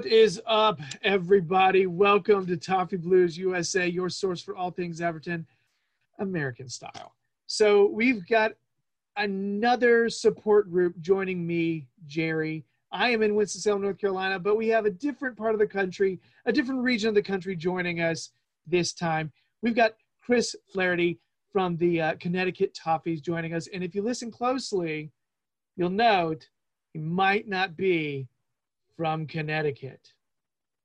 What is up, everybody? Welcome to Toffee Blues USA, your source for all things Everton, American style. So, we've got another support group joining me, Jerry. I am in Winston-Salem, North Carolina, but we have a different part of the country, a different region of the country joining us this time. We've got Chris Flaherty from the uh, Connecticut Toffees joining us. And if you listen closely, you'll note he might not be from Connecticut.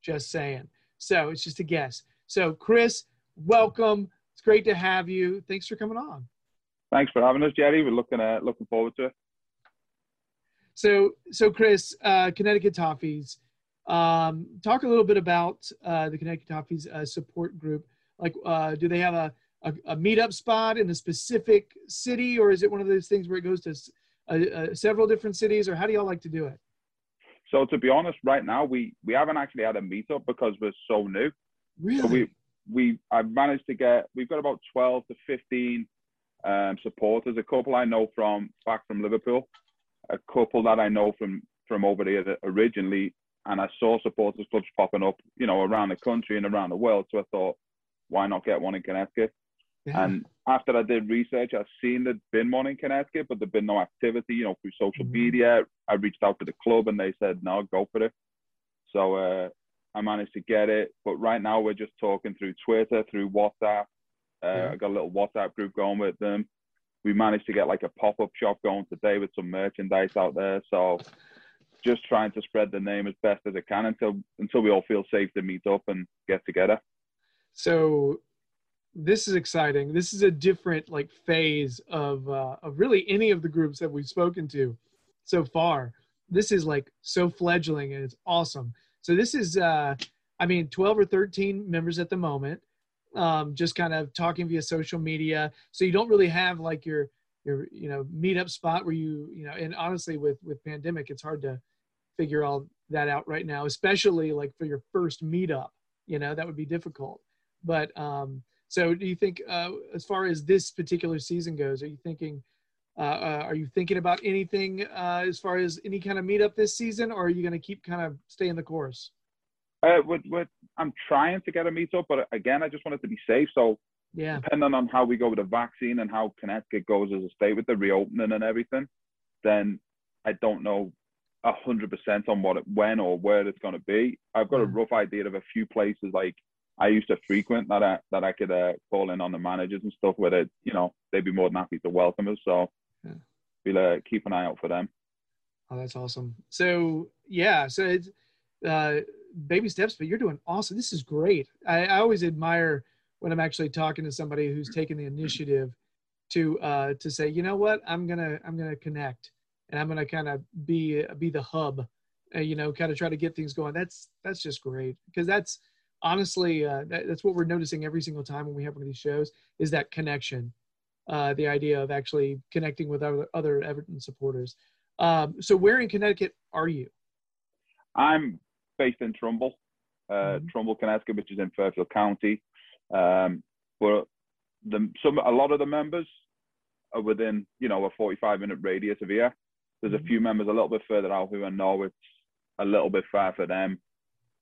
Just saying. So it's just a guess. So, Chris, welcome. It's great to have you. Thanks for coming on. Thanks for having us, Jerry. We're looking uh, looking forward to it. So, so Chris, uh, Connecticut Toffees. Um, talk a little bit about uh, the Connecticut Toffees uh, support group. Like, uh, do they have a, a, a meetup spot in a specific city, or is it one of those things where it goes to s- uh, uh, several different cities, or how do y'all like to do it? So to be honest, right now we we haven't actually had a meetup because we're so new. Really? So we we I've managed to get we've got about twelve to fifteen um, supporters. A couple I know from back from Liverpool, a couple that I know from from over there originally, and I saw supporters clubs popping up, you know, around the country and around the world. So I thought, why not get one in Connecticut? Yeah. And after I did research, I've seen there'd been one in Connecticut, but there'd been no activity, you know, through social Mhm. media. I reached out to the club and they said, no, go for it. So uh, I managed to get it. But right now we're just talking through Twitter, through WhatsApp. Uh, Yeah. I got a little WhatsApp group going with them. We managed to get like a pop up shop going today with some merchandise out there. So just trying to spread the name as best as I can until until we all feel safe to meet up and get together. so this is exciting. This is a different like phase of uh, of really any of the groups that we've spoken to so far. This is like so fledgling and it's awesome. So this is uh i mean 12 or 13 members at the moment um just kind of talking via social media. So you don't really have like your your you know meetup spot where you you know and honestly with with pandemic it's hard to figure all that out right now especially like for your first meetup you know that would be difficult. But um, so, do you think, uh, as far as this particular season goes, are you thinking, uh, uh, are you thinking about anything uh, as far as any kind of meetup this season, or are you going to keep kind of staying the course? Uh, with, with, I'm trying to get a meetup, but again, I just want it to be safe. So Yeah, depending on how we go with the vaccine and how Connecticut goes as a state with the reopening and everything, then I don't know a hundred percent on what it, when or where it's going to be. I've got a Mm. rough idea of a few places like I used to frequent that I that I could uh, call in on the managers and stuff where they, you know, they'd be more than happy to welcome us. So Yeah. we'll uh, keep an eye out for them. oh, that's awesome. So, yeah, so it's uh, baby steps, but you're doing awesome. This is great. I, I always admire when I'm actually talking to somebody who's taking the initiative to uh, to say, you know what, I'm gonna I'm gonna connect and I'm gonna kind of be be the hub, uh, you know, kind of try to get things going. That's that's just great because that's honestly uh, that, that's what we're noticing every single time when we have one of these shows is that connection, uh, the idea of actually connecting with other other Everton supporters. Um, so where in Connecticut are you? I'm based in Trumbull, uh, Mhm. Trumbull, Connecticut, which is in Fairfield County. Um, but the, some a lot of the members are within, you know, a 45 minute radius of here. There's a Mhm. few members a little bit further out who I know it's a little bit far for them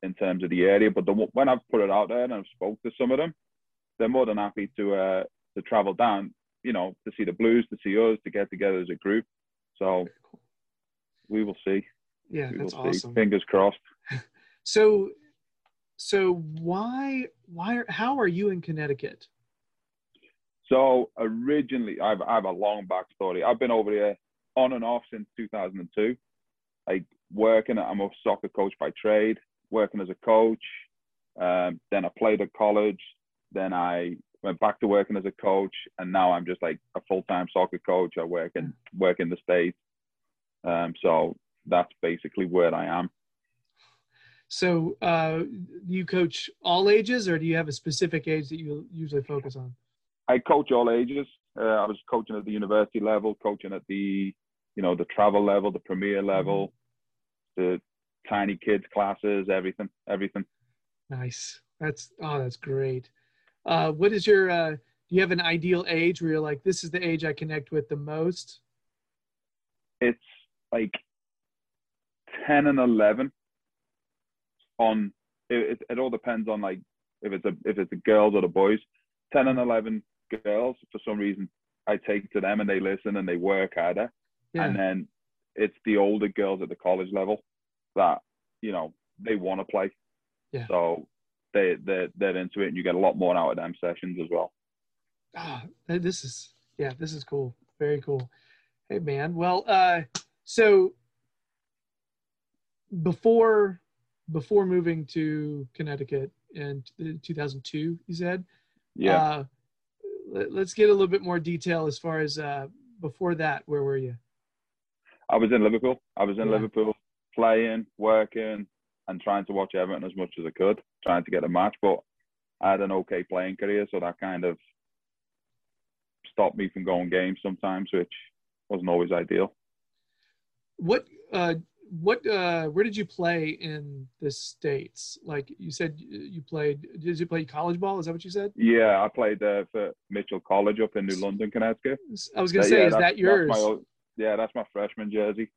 in terms of the area. But the, when I've put it out there and I've spoke to some of them, they're more than happy to uh, to travel down, you know, to see the Blues, to see us, to get together as a group. So we will see. Yeah, We that's see. awesome. Fingers crossed. So, so why, why, are, how are you in Connecticut? So originally, I've I have a long backstory. I've been over here on and off since 2002. Like working, I'm a soccer coach by trade. Working as a coach, um, then I played at college. Then I went back to working as a coach, and now I'm just like a full-time soccer coach. I work in work in the states. Um, so that's basically where I am. So, uh, you coach all ages, or do you have a specific age that you usually focus on? I coach all ages. Uh, I was coaching at the university level, coaching at the, you know, the travel level, the premier level, the tiny kids classes, everything, everything. Nice. That's oh, that's great. Uh, what is your? Uh, do you have an ideal age where you're like, this is the age I connect with the most? It's like ten and eleven. On it, it, it all depends on like if it's a if it's the girls or the boys. Ten and eleven girls for some reason I take to them and they listen and they work harder. Yeah. And then it's the older girls at the college level that you know they want to play. Yeah. So they they they're into it, and you get a lot more out of them sessions as well. Ah, this is yeah, this is cool. Very cool. Hey man. Well, uh, so before before moving to Connecticut in 2002, you said. Yeah. Uh, let, us get a little bit more detail as far as uh, before that. Where were you? I was in Liverpool. I was in Yeah. Liverpool playing, working, and trying to watch Everton as much as I could, trying to get a match. But I had an okay playing career, so that kind of stopped me from going games sometimes, which wasn't always ideal. What uh, what uh, where did you play in the states? Like you said, you played. Did you play college ball? Is that what you said? Yeah, I played uh, for Mitchell College up in New London, Connecticut. I was gonna Uh, say, yeah, is that yours? That's my, yeah, that's my freshman jersey.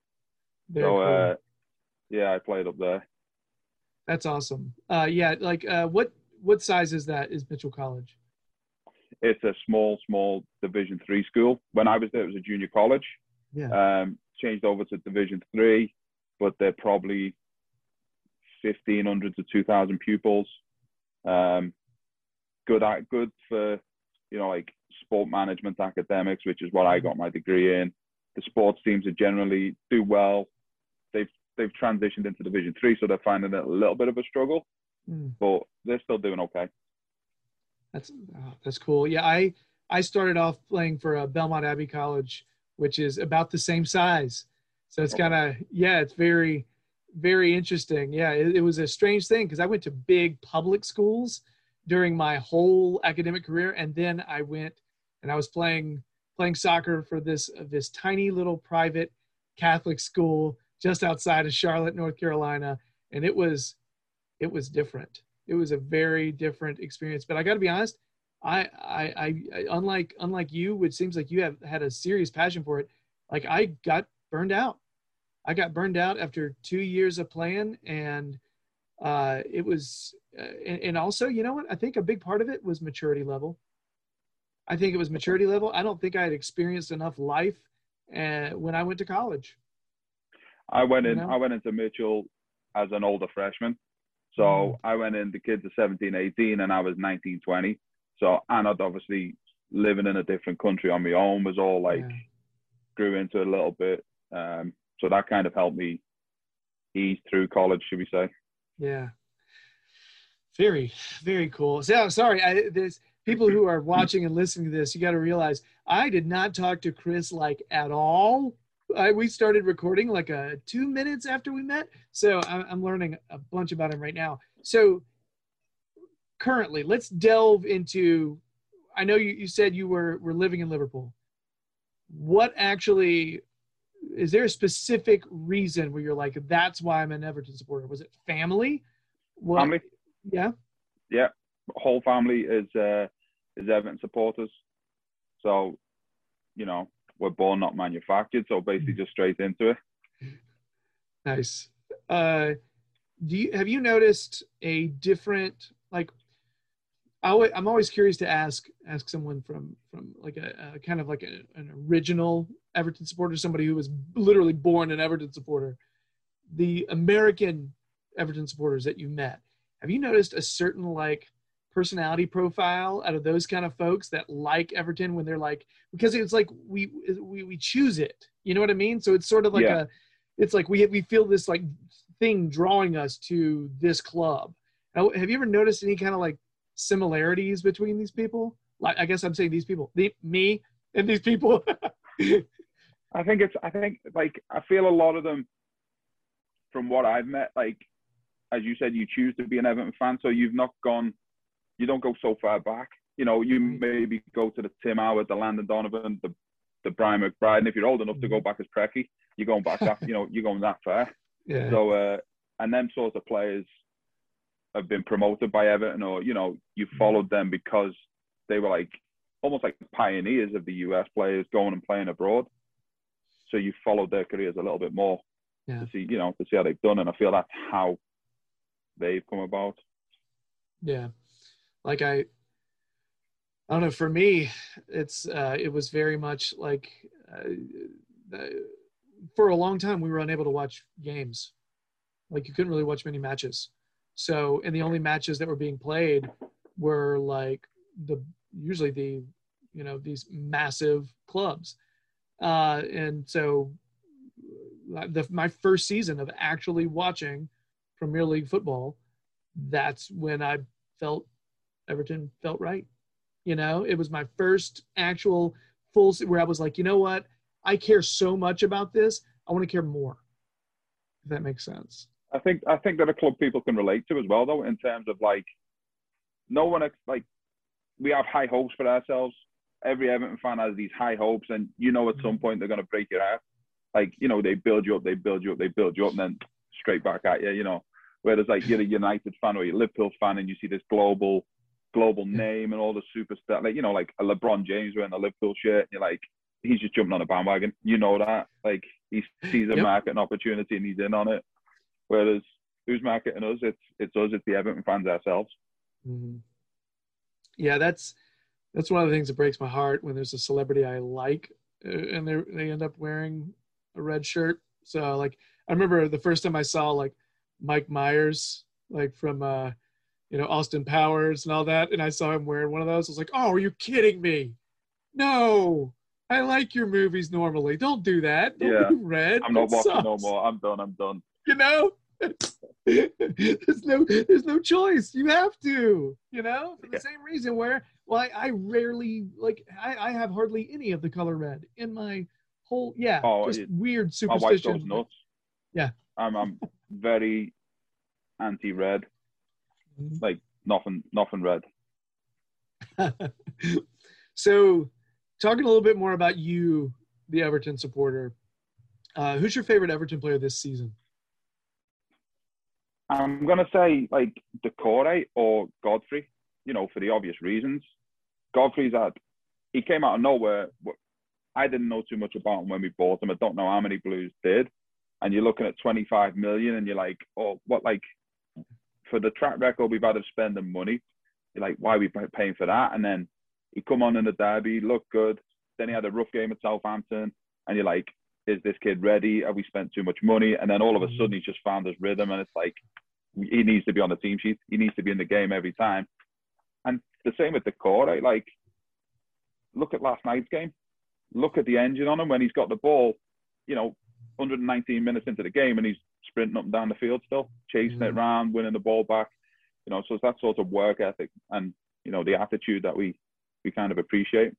Very so, cool. Yeah, I played up there. That's awesome. Uh, yeah, like uh, what what size is that? Is Mitchell College? It's a small, small Division three school. When I was there, it was a junior college. Yeah. Um, changed over to Division three, but they're probably fifteen hundred to two thousand pupils. Um, good, at, good for you know like sport management academics, which is what I got my degree in. The sports teams are generally do well. They've transitioned into Division three, so they're finding it a little bit of a struggle, Hmm. but they're still doing okay. That's oh, that's cool. Yeah, I I started off playing for uh, Belmont Abbey College, which is about the same size. So it's kind of yeah, it's very very interesting. Yeah, it, it was a strange thing because I went to big public schools during my whole academic career, and then I went and I was playing playing soccer for this uh, this tiny little private Catholic school just outside of Charlotte, North Carolina, and it was it was different. It was a very different experience. But I got to be honest, I, I, I, unlike, unlike you, which seems like you have had a serious passion for it. Like I got burned out. I got burned out after two years of playing, and uh, it was, uh, and, and also, you know what? I think a big part of it was maturity level. I think it was maturity level. I don't think I had experienced enough life uh, when I went to college. I went in. know? I went into Mitchell as an older freshman, so Mhm. I went in. The kids are 17, 18, and I was 19, 20. So and I'd obviously living in a different country on my own was all like Yeah. grew into it a little bit. Um, so that kind of helped me ease through college, should we say? Yeah. Very, very cool. So sorry, I, there's people who are watching and listening to this. You got to realize I did not talk to Chris like at all. I, we started recording like a two minutes after we met, so I, I'm learning a bunch about him right now. So currently, let's delve into. I know you, you said you were were living in Liverpool. What actually is there a specific reason where you're like, that's why I'm an Everton supporter? Was it family? What, Family, Yeah. Yeah. whole family is uh, is Everton supporters. So, you know, we're born not manufactured. So basically, just straight into it. Nice. Uh, do you have you noticed a different like? I I'm always curious to ask ask someone from from like a, a kind of like a, an original Everton supporter, somebody who was literally born an Everton supporter. The American Everton supporters that you met, have you noticed a certain like personality profile out of those kind of folks that like Everton when they're like because it's like we we we choose it, you know what I mean? So it's sort of like Yeah. a it's like we we feel this like thing drawing us to this club. Now, have you ever noticed any kind of like similarities between these people? Like I guess I'm saying these people, the, me and these people. I think it's. I think like I feel a lot of them, from what I've met, like as you said, you choose to be an Everton fan, so you've not gone. You don't go so far back. You know, you maybe go to the Tim Howard, the Landon Donovan, the the Brian McBride, and if you're old enough to go back as Preki, you're going back that. you know, you're going that far. yeah. So uh, and them sorts of players have been promoted by Everton, or you know, you followed them because they were like almost like pioneers of the US players going and playing abroad. So you followed their careers a little bit more Yeah. to see, you know, to see how they've done, and I feel that's how they've come about. Yeah. Like I I don't know, for me, it's uh it was very much like uh, uh, for a long time we were unable to watch games. Like you couldn't really watch many matches. So and the only matches that were being played were like the usually the you know these massive clubs. Uh and so the my first season of actually watching Premier League football that's when I felt Everton felt right. You know, it was my first actual full where I was like, you know what? I care so much about this. I want to care more. If that makes sense. I think I think that a club people can relate to as well, though, in terms of like, no one like, we have high hopes for ourselves. Every Everton fan has these high hopes, and you know at some mm-hmm. point they're going to break your heart. Like, you know, they build you up, they build you up, they build you up, and then straight back at you. You know, whereas like you're a United fan or you're a Liverpool fan, and you see this global global name and all the superstar, like you know, like a LeBron James wearing a Liverpool shirt, and you're like, he's just jumping on a bandwagon. You know that, like he sees a Yep. market and opportunity, and he's in on it. Whereas who's marketing us? It's it's us. It's the Everton fans ourselves. Mhm. Yeah, that's that's one of the things that breaks my heart when there's a celebrity I like uh, and they they end up wearing a red shirt. So like I remember the first time I saw like Mike Myers like from uh you know Austin Powers and all that and I saw him wearing one of those. I was like, "Oh, are you kidding me?" No. I like your movies normally. Don't do that. Don't Yeah. do red. I'm not watching no more. I'm done. I'm done. you know there's no there's no choice you have to you know for the Yeah. same reason where well I, I rarely like I, I have hardly any of the color red in my whole yeah Oh, just it- weird My wife goes nuts. Yeah. I'm I'm very anti-red. Mhm. Like nothing nothing red. so talking a little bit more about you the everton supporter uh, who's your favorite everton player this season I'm gonna say like Doucouré or Godfrey, you know, for the obvious reasons. Godfrey's at he came out of nowhere. I didn't know too much about him when we bought him. I don't know how many Blues did. And you're looking at 25 million, and you're like, oh, what like for the track record we've had of spending money, like, why are we paying for that? And then he come on in the derby, looked good. Then he had a rough game at Southampton, and you're like, is this kid ready? Have we spent too much money? And then all of a mm. sudden he's just found his rhythm, and it's like he needs to be on the team sheet. He needs to be in the game every time. And the same with Doucouré. Right? Like, look at last night's game. Look at the engine on him when he's got the ball. You know, 119 minutes into the game, and he's sprinting up and down the field still, chasing it Mhm. around, winning the ball back. You know, so it's that sort of work ethic and you know the attitude that we we kind of appreciate.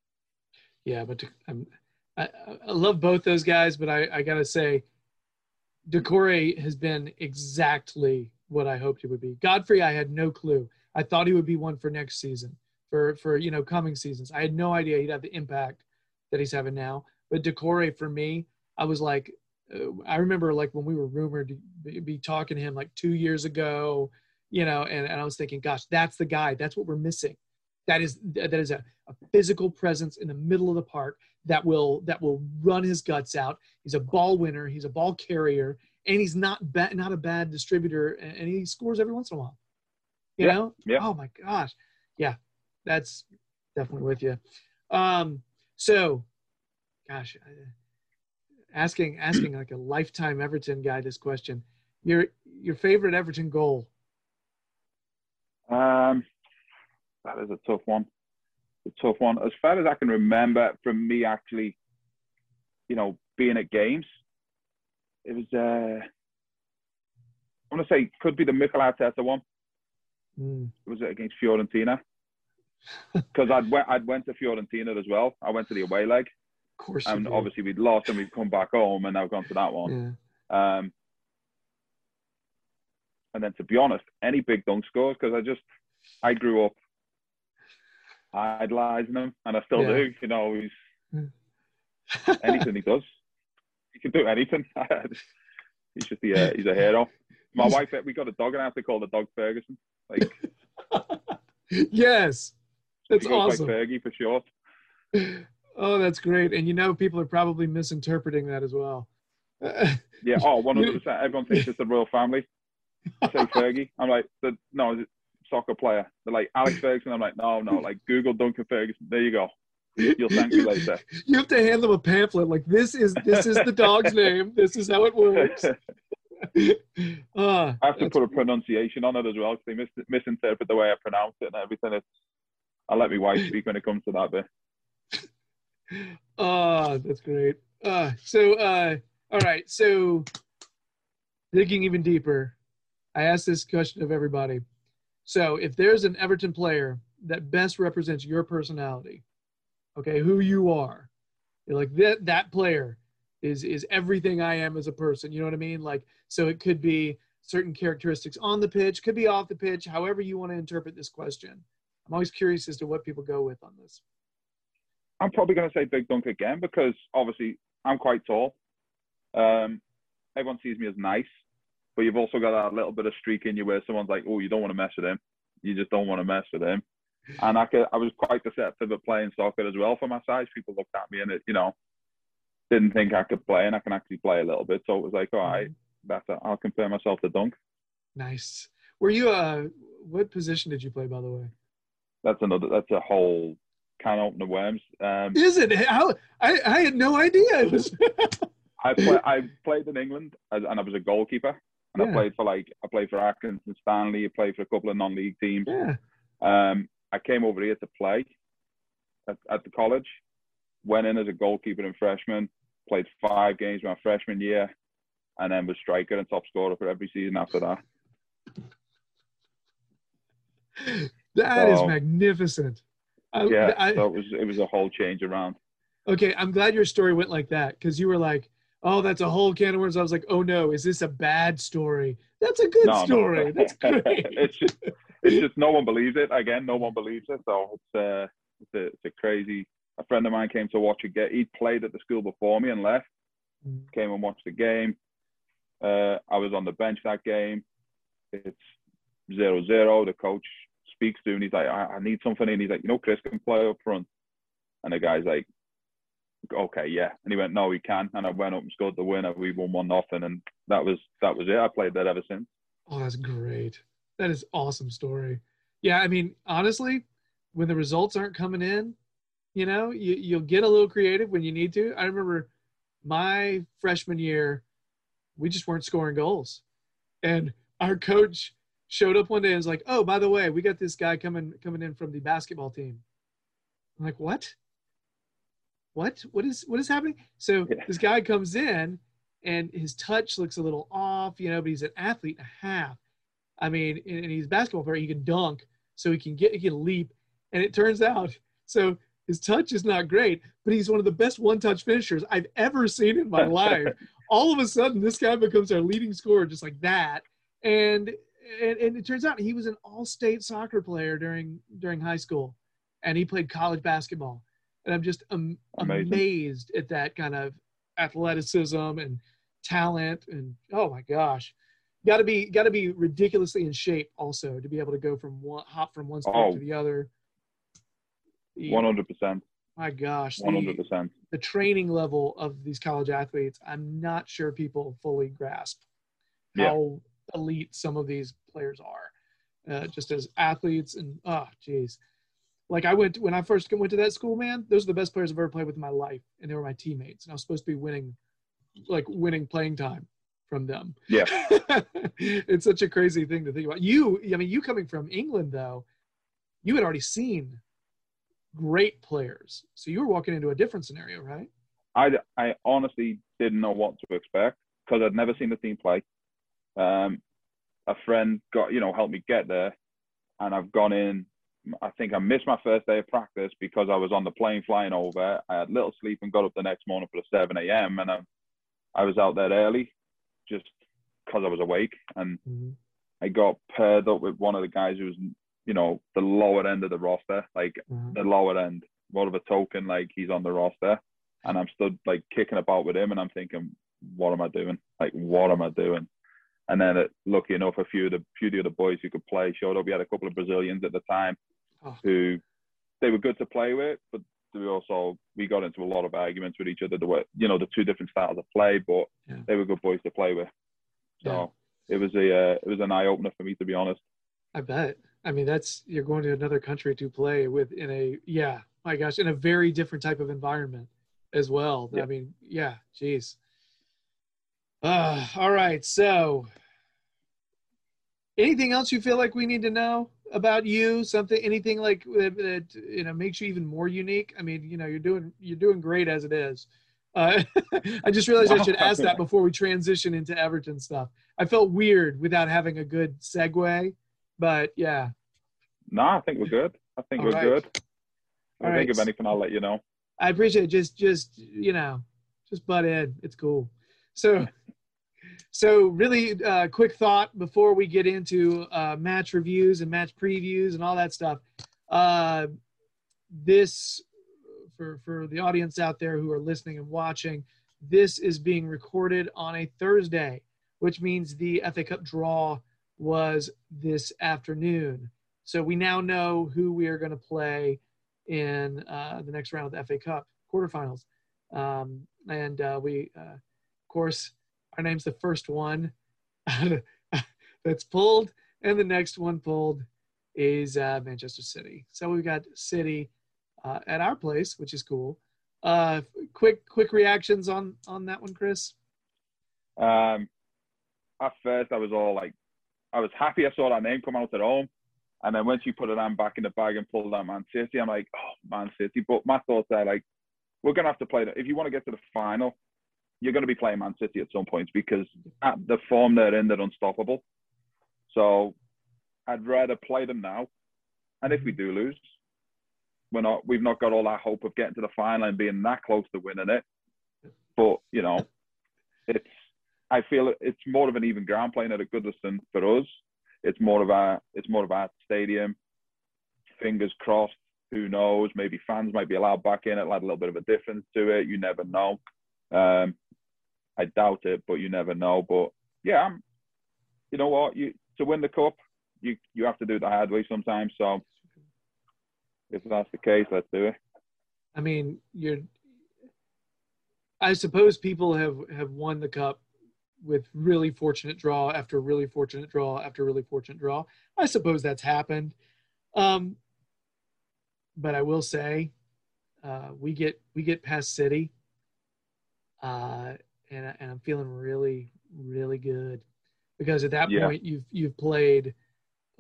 Yeah, but I'm, I, I love both those guys, but I, I gotta say, Doucouré has been exactly what I hoped he would be. Godfrey, I had no clue. I thought he would be one for next season, for for you know coming seasons. I had no idea he'd have the impact that he's having now. But Doucouré, for me, I was like, I remember like when we were rumored to be, talking to him like two years ago, you know, and, and I was thinking, gosh, that's the guy. That's what we're missing. That is that is a, a physical presence in the middle of the park that will that will run his guts out. He's a ball winner. He's a ball carrier, and he's not bad, not a bad distributor, and, and he scores every once in a while. You Yeah, know? yeah. Oh my gosh, yeah, that's definitely with you. Um, so, gosh, I- asking asking like a lifetime Everton guy this question. Your your favorite Everton goal? Um, that is a tough one. A tough one. As far as I can remember, from me actually, you know, being at games, it was. Uh, I want to say could be the Mikel Arteta one. Mm, Was it against Fiorentina? Because I'd went, I'd went to Fiorentina as well. I went to the away leg, of course. and obviously we'd lost and we'd come back home, and I've gone to that one. Yeah. Um, and then to be honest, any big Dunc scores because I just I grew up idolizing him, and I still Yeah. do. You know, he's anything he does, he can do anything. he's just the uh, he's a hero. My wife, we got a dog, and I have to call the dog Ferguson. Like, yes, that's goes awesome. Fergie for short. Oh, that's great. And you know, people are probably misinterpreting that as well. Yeah, oh, 100%. Everyone thinks it's the royal family. I say Fergie. I'm like, the, no, soccer player. They're like, Alex Ferguson. I'm like, no, no, like, Google Duncan Ferguson. There you go. You'll thank me later. You have to hand them a pamphlet like this is this is the dog's name. This is how it works. Ah, I have to put a pronunciation on it as well because they mis- misinterpret the way I pronounce it and everything. It's, I let my wife speak when it comes to that bit. Ah, that's great. Uh, so, uh, all right. So, digging even deeper, I asked this question of everybody. So, if there's an Everton player that best represents your personality, okay, who you are, you're like that that player is is everything I am as a person. You know what I mean? Like, so it could be certain characteristics on the pitch, could be off the pitch, however you want to interpret this question. I'm always curious as to what people go with on this. I'm probably going to say Big Dunc again because obviously I'm quite tall. Um, everyone sees me as nice, but you've also got that little bit of streak in you where someone's like, "Oh, you don't want to mess with him. You just don't want to mess with him." And I could, I was quite deceptive at playing soccer as well for my size. People looked at me and it, you know, didn't think I could play, and I can actually play a little bit. So it was like, all right, that's I'll compare myself to Dunc. Nice. Were you uh what position did you play by the way? That's another. That's a whole can opener worms. Um, Is it? How I, I had no idea it was I play, I played in England as, and I was a goalkeeper. And Yeah. I played for like I played for Accrington Stanley. I played for a couple of non-league teams. Yeah. Um, I came over here to play at, at the college. Went in as a goalkeeper and freshman. Played five games my freshman year, and then was striker and top scorer for every season after that. That is So- magnificent. I, Yeah, I- so it was it was a whole change around. okay, I'm glad your story went like that because you were like, "Oh, that's a whole can of worms." I was like, "Oh no, is this a bad story?" That's a good No, no. story. That's great. it's just it's just no one believes it. Again, no one believes it. So it's uh it's a, it's a crazy. A friend of mine came to watch a game. He played at the school before me and left. Mm. Came and watched the game. Uh, I was on the bench that game. It's zero zero. The coach speaks to him. He's like, I, I need something in. He's like, you know, Chris can play up front. And the guy's like, okay, yeah. And he went, no, he can. And I went up and scored the winner. We won one nothing, and that was that was it. I played that ever since. Oh, that's great. That is awesome story. Yeah, I mean, honestly, when the results aren't coming in, you know, you, you'll get a little creative when you need to. I remember my freshman year, we just weren't scoring goals. And our coach showed up one day and was like, Oh, by the way, we got this guy coming coming in from the basketball team. I'm like, What? What? What is what is happening? So Yeah. this guy comes in and his touch looks a little off, you know, but he's an athlete and a half. I mean, and and he's a basketball player. He can dunk, so he can get, he can leap. And it turns out, so his touch is not great, but he's one of the best one-touch finishers I've ever seen in my life. All of a sudden, this guy becomes our leading scorer just like that. And and, and it turns out he was an all-state soccer player during during high school, and he played college basketball. And I'm just am- amazed at that kind of athleticism and talent. And oh my gosh, got to be got to be ridiculously in shape also to be able to go from one hop from one sport Oh. to the other. The- One hundred percent. my gosh, one hundred percent. the training level of these college athletes, I'm not sure people fully grasp how elite some of these players are, uh, just as athletes. And oh, geez, like I went when I first went to that school, man. Those are the best players I've ever played with in my life, and they were my teammates. And I was supposed to be winning, like winning playing time from them. Yeah. it's such a crazy thing to think about. You, I mean, you coming from England though, you had already seen great players, so you were walking into a different scenario, right? I, I honestly didn't know what to expect because I'd never seen the team play. Um, a friend got, you know, helped me get there, and I've gone in. I think I missed my first day of practice because I was on the plane flying over. I had little sleep and got up the next morning for the 7 a.m. and I, I was out there early just because I was awake. And I got paired up with one of the guys who was, you know, the lower end of the roster, like Mhm. the lower end, more of a token, like he's on the roster. And I'm stood like kicking about with him, and I'm thinking, what am I doing? Like, what am I doing? And then, uh, lucky enough, a few of the few of the other boys who could play showed up. We had a couple of Brazilians at the time Oh. who they were good to play with, but we also we got into a lot of arguments with each other. There were you know the two different styles of play, but Yeah. they were good boys to play with. So it was a uh, it was an eye opener for me to be honest. I bet. I mean, that's you're going to another country to play with in a yeah, my gosh, in a very different type of environment as well. I mean, yeah, geez. Uh, all right. So, anything else you feel like we need to know about you? Something, anything like that, that you know makes you even more unique? I mean, you know, you're doing you're doing great as it is. Uh, I just realized I should ask that before we transition into Everton stuff. I felt weird without having a good segue, but yeah. No, I think we're good. I think All we're right. good. If All I think right. of anything, I'll let you know. I appreciate it. Just, just you know, just butt in. It's cool. So, so really, uh, quick thought before we get into uh, match reviews and match previews and all that stuff. Uh, this, for for the audience out there who are listening and watching, this is being recorded on a Thursday, which means the FA Cup draw was this afternoon. So we now know who we are going to play in uh, the next round of the FA Cup quarterfinals. Um, and uh, we, uh, of course, our name's the first one that's pulled, and the next one pulled is uh, Manchester City. So we've got City uh, at our place, which is cool. Uh, quick, quick reactions on on that one, Chris. Um, at first, I was all like, I was happy I saw that name come out at home. And then once you put it on back in the bag and pulled out Man City, I'm like, oh, Man City. But my thoughts are like, we're to have to play that. If you want to get to the final, you're going to be playing Man City at some point because at the form they're in, they're unstoppable. So I'd rather play them now. And if we do lose, we're not, we've not got all that hope of getting to the final and being that close to winning it. But, you know, it's, I feel it's more of an even ground playing at a Goodison for us. It's more of a it's more of a stadium. Fingers crossed. Who knows? Maybe fans might be allowed back in. It'll add a little bit of a difference to it. You never know. Um, I doubt it, but you never know. But yeah, I'm, you know what? You to win the cup, you you have to do the hard way sometimes. So if that's the case, let's do it. I mean, you're. I suppose people have have won the cup with really fortunate draw after really fortunate draw after really fortunate draw. I suppose that's happened. Um, but I will say, uh, we get we get past City, uh, and and I'm feeling really really good because at that Yeah. point you've you've played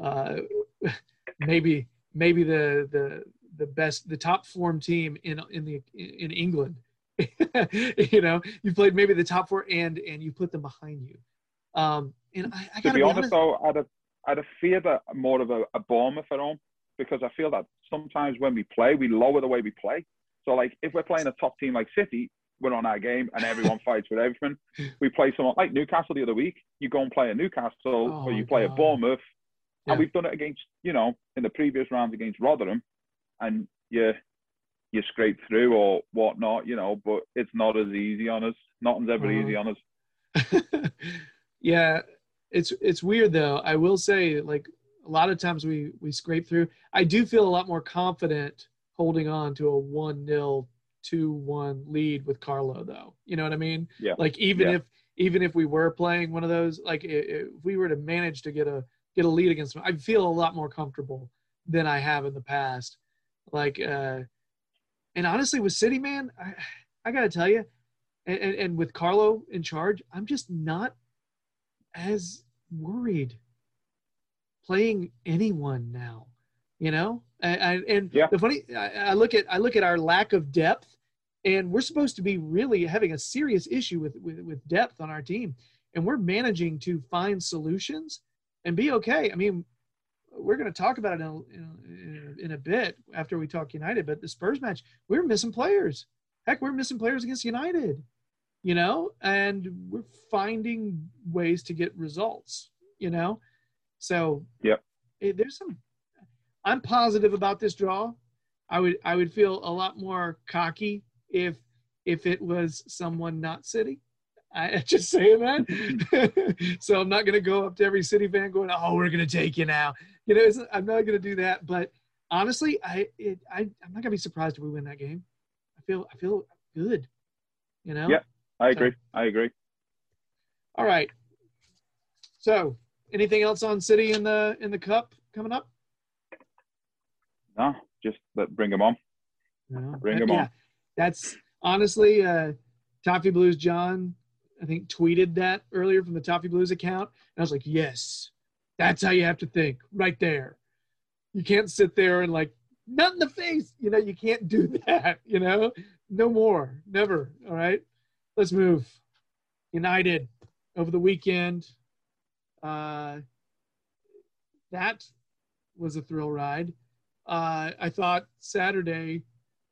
uh, maybe maybe the the the best the top form team in in the in England. you know, you played maybe the top four and and you put them behind you. Um, and I, I to gotta be be honest, honest. though, I'd have, I'd have feared a, more of a, a Bournemouth at home because I feel that sometimes when we play, we lower the way we play. So, like, if we're playing a top team like City, we're on our game and everyone fights with everything. We play someone like Newcastle the other week. You go and play at Newcastle Oh, or you play God. at Bournemouth. Yeah. And we've done it against, you know, in the previous rounds against Rotherham. And you, you scrape through or whatnot, you know, but it's not as easy on us. Nothing's ever easy mm. on us. yeah, it's it's weird though. I will say, like a lot of times we we scrape through. I do feel a lot more confident holding on to a one 0 two one lead with Carlo though. You know what I mean? Yeah. Like even Yeah. if even if we were playing one of those, like if we were to manage to get a get a lead against them, I feel a lot more comfortable than I have in the past. Like, uh, and honestly, with City, man, I I gotta tell you, and, and, and with Carlo in charge, I'm just not as worried playing anyone now. You know, and, and- and Yeah. the funny, I, I look at I look at our lack of depth, and we're supposed to be really having a serious issue with with, with depth on our team, and we're managing to find solutions and be okay. I mean, we're going to talk about it in a, in, a, in a bit after we talk United, but the Spurs match, we're missing players. Heck, we're missing players against United, you know, and we're finding ways to get results, you know. So Yep. eh, there's some. I'm positive about this draw. I would I would feel a lot more cocky if if it was someone not City. I just saying that. so I'm not going to go up to every City fan going, "Oh, we're going to take you now." You know, it's, I'm not going to do that. But honestly, I, it, I I'm not going to be surprised if we win that game. I feel I feel good. You know. Yeah. I agree. I agree. All right. So, anything else on City in the in the cup coming up? No, just let, bring them on. No. them yeah, on. That's honestly, uh, Toffee Blues John, I think tweeted that earlier from the Toffee Blues account, and I was like, yes, that's how you have to think, right there. You can't sit there and like, not in the face, you know. You can't do that, you know. No more, never. All right, let's move. United over the weekend. Uh, that was a thrill ride. Uh, I thought Saturday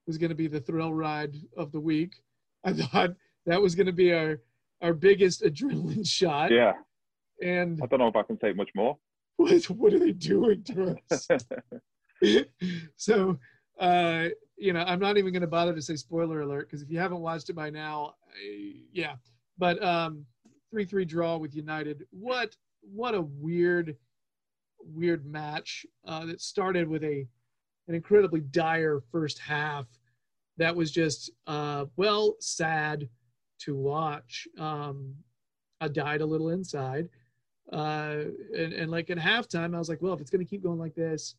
was going to be the thrill ride of the week. I thought that was going to be our our biggest adrenaline shot. Yeah. And I don't know if I can take much more. what what are they doing to us? so, uh, you know, I'm not even going to bother to say spoiler alert because if you haven't watched it by now, I, yeah. But um, three three draw with United. What what a weird weird match uh, that started with a an incredibly dire first half that was just uh, well sad to watch. Um, I died a little inside. Uh, and, and like at halftime, I was like, well, if it's going to keep going like this,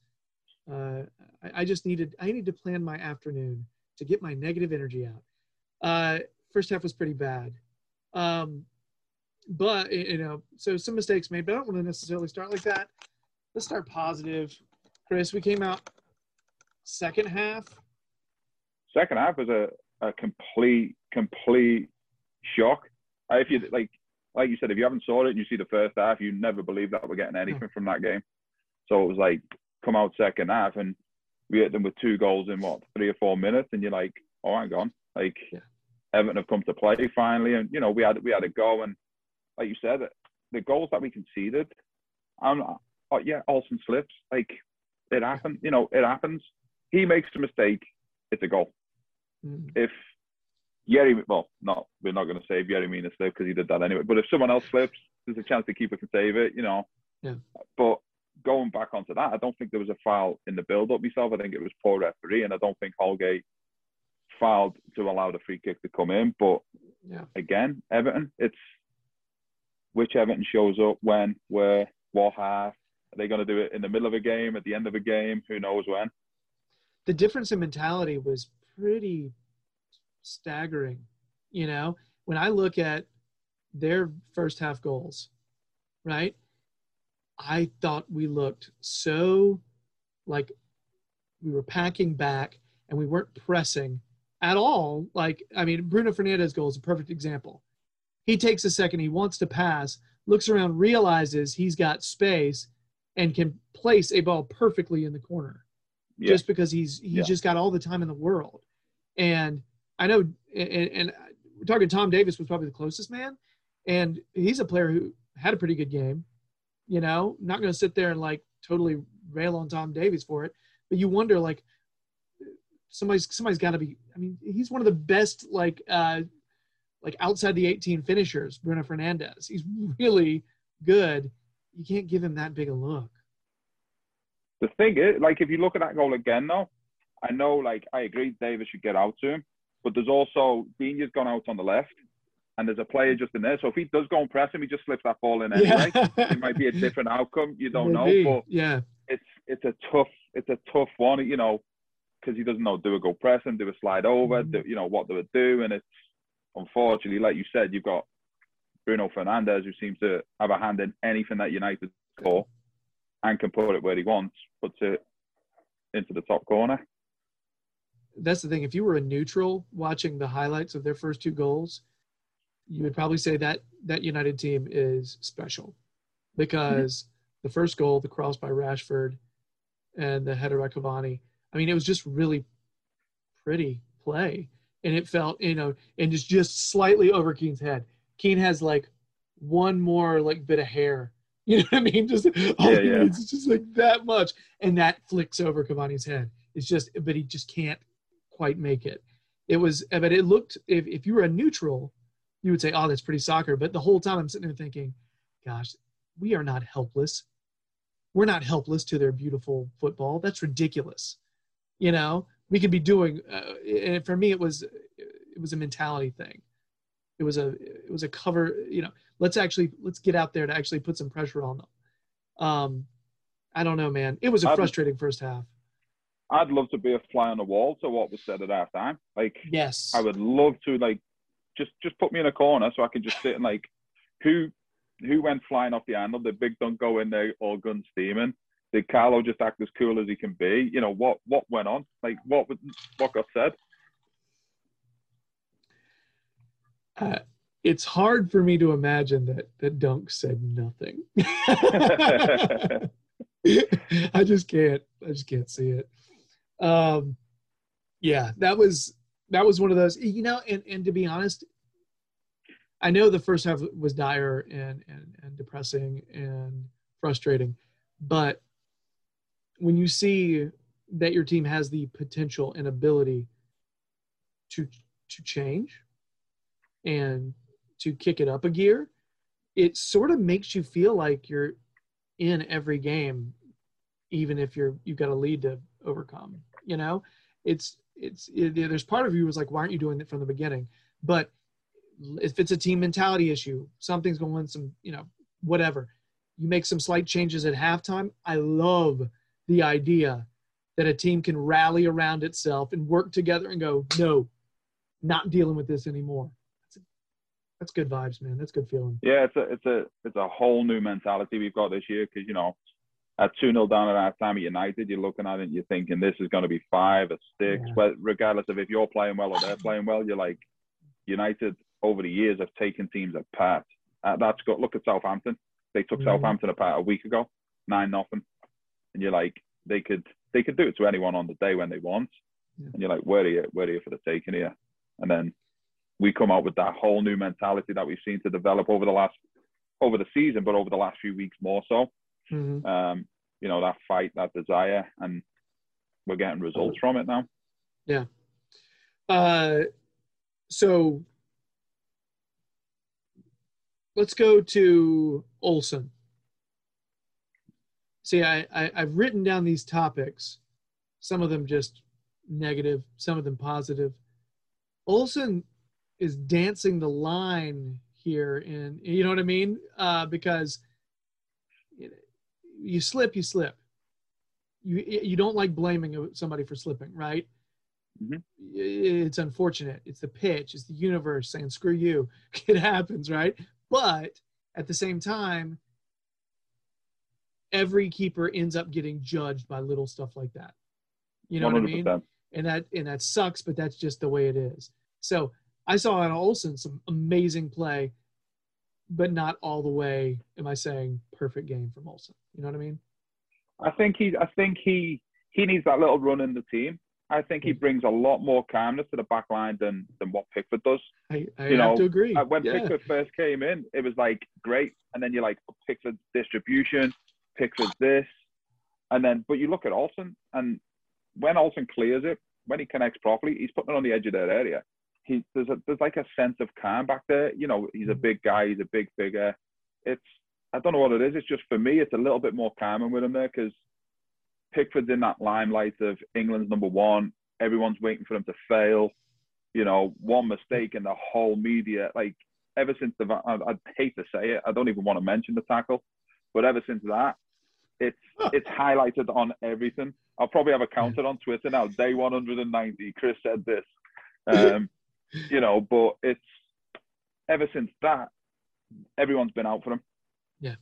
uh, I, I just needed, I need to plan my afternoon to get my negative energy out. Uh, first half was pretty bad. Um, but, you know, so some mistakes made, but I don't want to necessarily start like that. Let's start positive. Chris, we came out second half. Second half was a, a complete, complete shock. Uh, If you like, like you said, if you haven't saw it and you see the first half, you never believe that we're getting anything from that game. So it was like come out second half and we hit them with two goals in what three or four minutes, and you're like, oh, hang on, like Yeah. Everton have come to play finally, and you know we had we had a go, and like you said, the goals that we conceded, I'm oh, yeah, Olsen slips, like it happened, you know, it happens. He makes a mistake, it's a goal Mm. if Yerry, well, not we're not going to save Yerry Mina slip because he did that anyway. But if someone else slips, there's a chance the keeper can save it, you know. Yeah. But going back onto that, I don't think there was a foul in the build-up myself. I think it was poor referee, and I don't think Holgate fouled to allow the free kick to come in. But Yeah. again, Everton, it's which Everton shows up when, where, what half. Are they going to do it in the middle of a game, at the end of a game? Who knows when? The difference in mentality was pretty staggering. You know, when I look at their first half goals, right? I thought we looked so like we were packing back and we weren't pressing at all. Like, I mean, Bruno Fernandes goal is a perfect example. He takes a second, he wants to pass, looks around, realizes he's got space, and can place a ball perfectly in the corner Yeah. just because he's he's Yeah. just got all the time in the world. And I know, and, and we're talking Tom Davies was probably the closest man, and he's a player who had a pretty good game. You know, not going to sit there and like totally rail on Tom Davies for it, but you wonder like somebody's somebody's got to be. I mean, he's one of the best like uh like outside the 18 finishers. Bruno Fernandes, he's really good. You can't give him that big a look. The thing is, like, if you look at that goal again, though, I know, like, I agree Davies should get out to him, but there's also Digne's gone out on the left, and there's a player just in there. So if he does go and press him, he just slips that ball in anyway. It might be a different outcome. You don't know, but yeah, it's it's a tough it's a tough one, you know, because he doesn't know do a go press him, do a slide over, Mhm. do, you know what they would do, and it's unfortunately, like you said, you've got Bruno Fernandes who seems to have a hand in anything that United score and can put it where he wants, puts it into the top corner. that's the thing. If you were a neutral watching the highlights of their first two goals, you would probably say that that United team is special because the first goal, the cross by Rashford, and the header by Cavani. I mean, it was just really pretty play, and it felt you know, and just just slightly over Keane's head. Keane has like one more like bit of hair. You know what I mean? Just all Yeah, he yeah. needs is just like that much, and that flicks over Cavani's head. It's just, but he just can't quite make it. It was, but it looked. If if you were a neutral, you would say, "Oh, that's pretty soccer," but the whole time I'm sitting there thinking, "Gosh, we are not helpless. We're not helpless to their beautiful football. That's ridiculous." You know, we could be doing. Uh, and for me, it was it was a mentality thing. It was a it was a cover. You know, let's actually let's get out there to actually put some pressure on them. Um, I don't know, man. It was a I'd- frustrating first half. I'd love to be a fly on the wall to what was said at half time. Like Yes. I would love to like just just put me in a corner so I can just sit and like who who went flying off the handle? Did Big Dunc go in there all guns steaming? Did Carlo just act as cool as he can be? You know what what went on? Like what was- what got said? uh, it's hard for me to imagine that that Dunc said nothing. I just can't. I just can't see it. Um, yeah, that was that was one of those. You know, and and to be honest, I know the first half was dire and and and depressing and frustrating, but when you see that your team has the potential and ability to to change and to kick it up a gear, it sort of makes you feel like you're in every game, even if you're you've got a lead to overcome. You know, it's it's it, there's part of you was like, why aren't you doing it from the beginning? But if it's a team mentality issue, something's going some you know whatever, you make some slight changes at halftime. I love the idea that a team can rally around itself and work together and go, no, not dealing with this anymore. That's, good vibes, man. That's good feeling. Yeah, it's a it's a it's a whole new mentality we've got this year because you know at two 0 down at half time at United, you're looking at it and you're thinking this is going to be five or six. Yeah. But regardless of if you're playing well or they're playing well, you're like United over the years have taken teams apart. Uh, that's got look at Southampton. They took Mhm. Southampton apart a week ago, nine nothing, and you're like they could they could do it to anyone on the day when they want, Yeah. and you're like where are you where are you for the taking here? And then we come out with that whole new mentality that we've seen to develop over the last over the season, but over the last few weeks more so. Mhm. Um, you know that fight, that desire, and we're getting results from it now. Yeah. Uh, so let's go to Olsen. See, I, I I've written down these topics, some of them just negative, some of them positive. Olsen is dancing the line here, in you know what I mean? Uh, because you, slip, you slip. You you don't like blaming somebody for slipping, right? Mhm. It's unfortunate. It's the pitch. It's the universe saying "screw you." It happens, right? But at the same time, every keeper ends up getting judged by little stuff like that. You know what I mean? and that and that sucks, but that's just the way it is. So I saw on Olsen some amazing play, but not all the way. Am I saying perfect game from Olsen? You know what I mean? I think he, I think he, he needs that little run in the team. I think he brings a lot more calmness to the back line than than what Pickford does. I, I You have know, to agree. Uh, when yeah. Pickford first came in, it was like great, and then you're like Pickford's distribution, Pickford's this, and then but you look at Olsen, and when Olsen clears it, when he connects properly, he's putting it on the edge of their area. He there's a there's like a sense of calm back there. You know, he's a Mhm. big guy, he's a big figure. It's I don't know what it is. It's just for me, it's a little bit more calming with him there because Pickford's in that limelight of England's number one. Everyone's waiting for him to fail. You know, one mistake and the whole media, like ever since the, I, I hate to say it, I don't even want to mention the tackle, but ever since that, it's it's highlighted on everything. I'll probably have a counter on Twitter now. Day 190, Chris said this. Um, you know, but it's ever since that, everyone's been out for him. Yeah.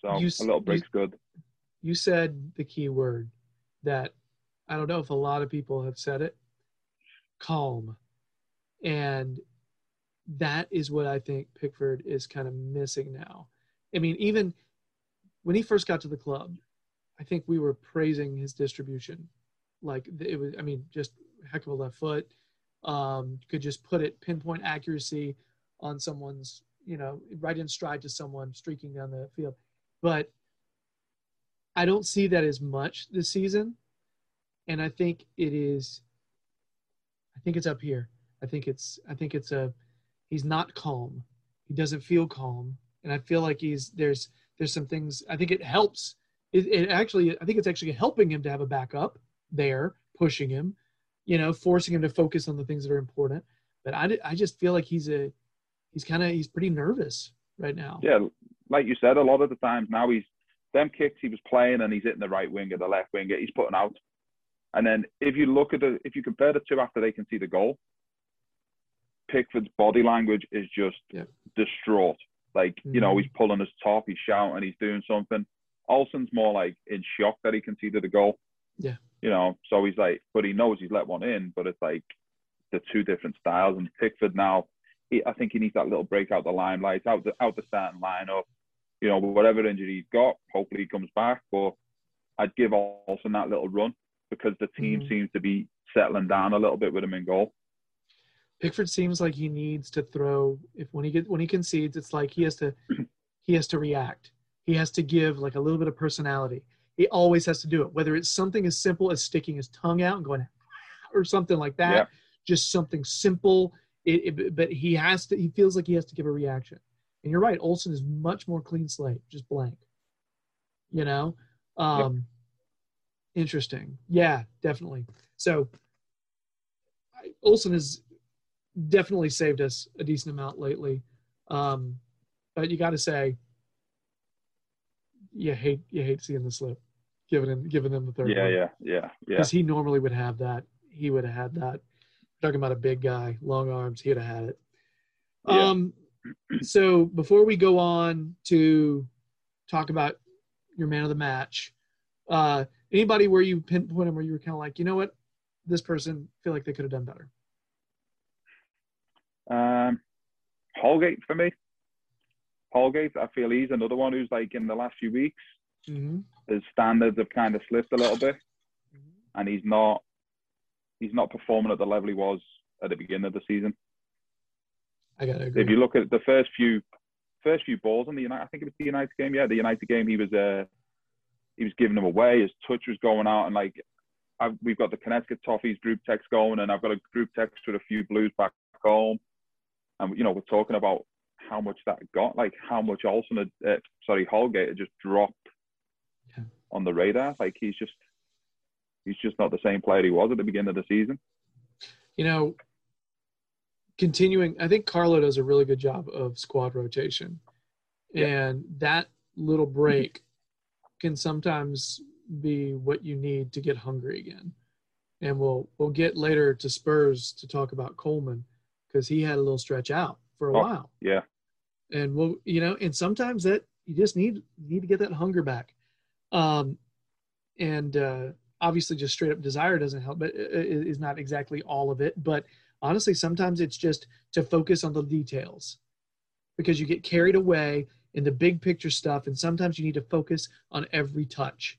So You a little you- good. you said the key word that I don't know if a lot of people have said it calm. And that is what I think Pickford is kind of missing now. I mean, even when he first got to the club, I think we were praising his distribution. Like it was, I mean, just heck of a left foot. Um, you could just put it pinpoint accuracy on someone's, you know, right in stride to someone streaking down the field. But I don't see that as much this season. And I think it is I think it's up here. I think it's I think it's a he's not calm. He doesn't feel calm, and I feel like he's there's there's some things. I think it helps. It, it actually I think it's actually helping him to have a backup there, pushing him, you know, forcing him to focus on the things that are important. But I I just feel like he's a he's kind of he's pretty nervous right now. Yeah, like you said, a lot of the times now he's them kicks he was playing and he's hitting the right winger, the left winger, he's putting out. And then if you look at the if you compare the two after they can see the goal, Pickford's body language is just Yeah. distraught. Like, you know, Mhm. he's pulling his top, he's shouting, he's doing something. Olsen's more like in shock that he conceded the goal. Yeah. You know, so he's like, but he knows he's let one in, but it's like the two different styles. And Pickford now, he, I think he needs that little break out the limelight, out the out the starting lineup. You know, whatever injury he's got, hopefully he comes back. But I'd give Olsen that little run because the team Mhm. seems to be settling down a little bit with him in goal. Pickford seems like he needs to throw if when he get when he concedes, it's like he has to he has to react. He has to give like a little bit of personality. He always has to do it, whether it's something as simple as sticking his tongue out and going or something like that. Yeah. Just something simple. It, it- but he has to. He feels like he has to give a reaction. And you're right. Olsen is much more clean slate, just blank. You know. Um, Interesting. Yeah, definitely. So Olsen has definitely saved us a decent amount lately. Um, but you got to say, you hate you hate seeing the slip, giving him giving them the third Yeah, one. yeah, yeah, yeah. Because he normally would have that. He would have had that. talking about a big guy, long arms. He would have had it. Yeah. Um, so before we go on to talk about your man of the match, uh, anybody where you pinpoint him where you were kind of like, you know what, this person feel like they could have done better. Um, Holgate for me. Holgate, I feel he's another one who's like in the last few weeks, Mm-hmm. his standards have kind of slipped a little bit, and he's not he's not performing at the level he was at the beginning of the season. I gotta agree. If you look at the first few first few balls in the United, I think it was the United game. Yeah, the United game, he was uh he was giving them away. His touch was going out, and like I've, we've got the Connecticut Toffees group text going, and I've got a group text with a few Blues back home, and you know we're talking about how much that got, like how much Olsen had, uh, sorry, Holgate had just dropped Yeah. on the radar. Like he's just he's just not the same player he was at the beginning of the season. you know, continuing, I think Carlo does a really good job of squad rotation. Yeah. And that little break can sometimes be what you need to get hungry again. And we'll we'll get later to Spurs to talk about Coleman because he had a little stretch out for a Oh. while. Yeah, And we'll you know, and sometimes that you just need need to get that hunger back. Um and uh obviously just straight up desire doesn't help but it it is not exactly all of it but honestly sometimes it's just to focus on the details because you get carried away in the big picture stuff and sometimes you need to focus on every touch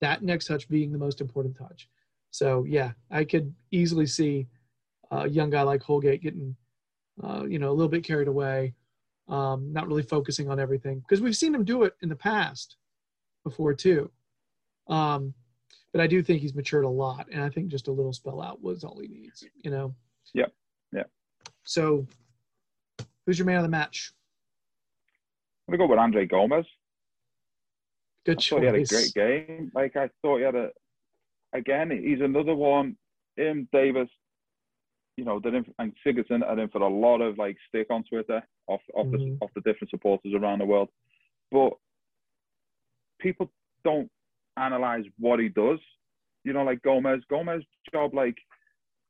that next touch being the most important touch so yeah i could easily see a young guy like holgate getting uh, you know a little bit carried away um, not really focusing on everything because we've seen him do it in the past before too um, but I do think he's matured a lot, and I think just a little spell out was all he needs. You know. Yep. Yep. So, who's your man of the match? I'm gonna go with André Gomes. Good I thought he had a great game. Like I thought he had a. Again, he's another one. Him, Davies, you know, in, and Sigurdsson are in for a lot of like stick on Twitter off off the Mhm. off the different supporters around the world, but people don't analyze what he does. You know, like Gomes. Gomes' job, like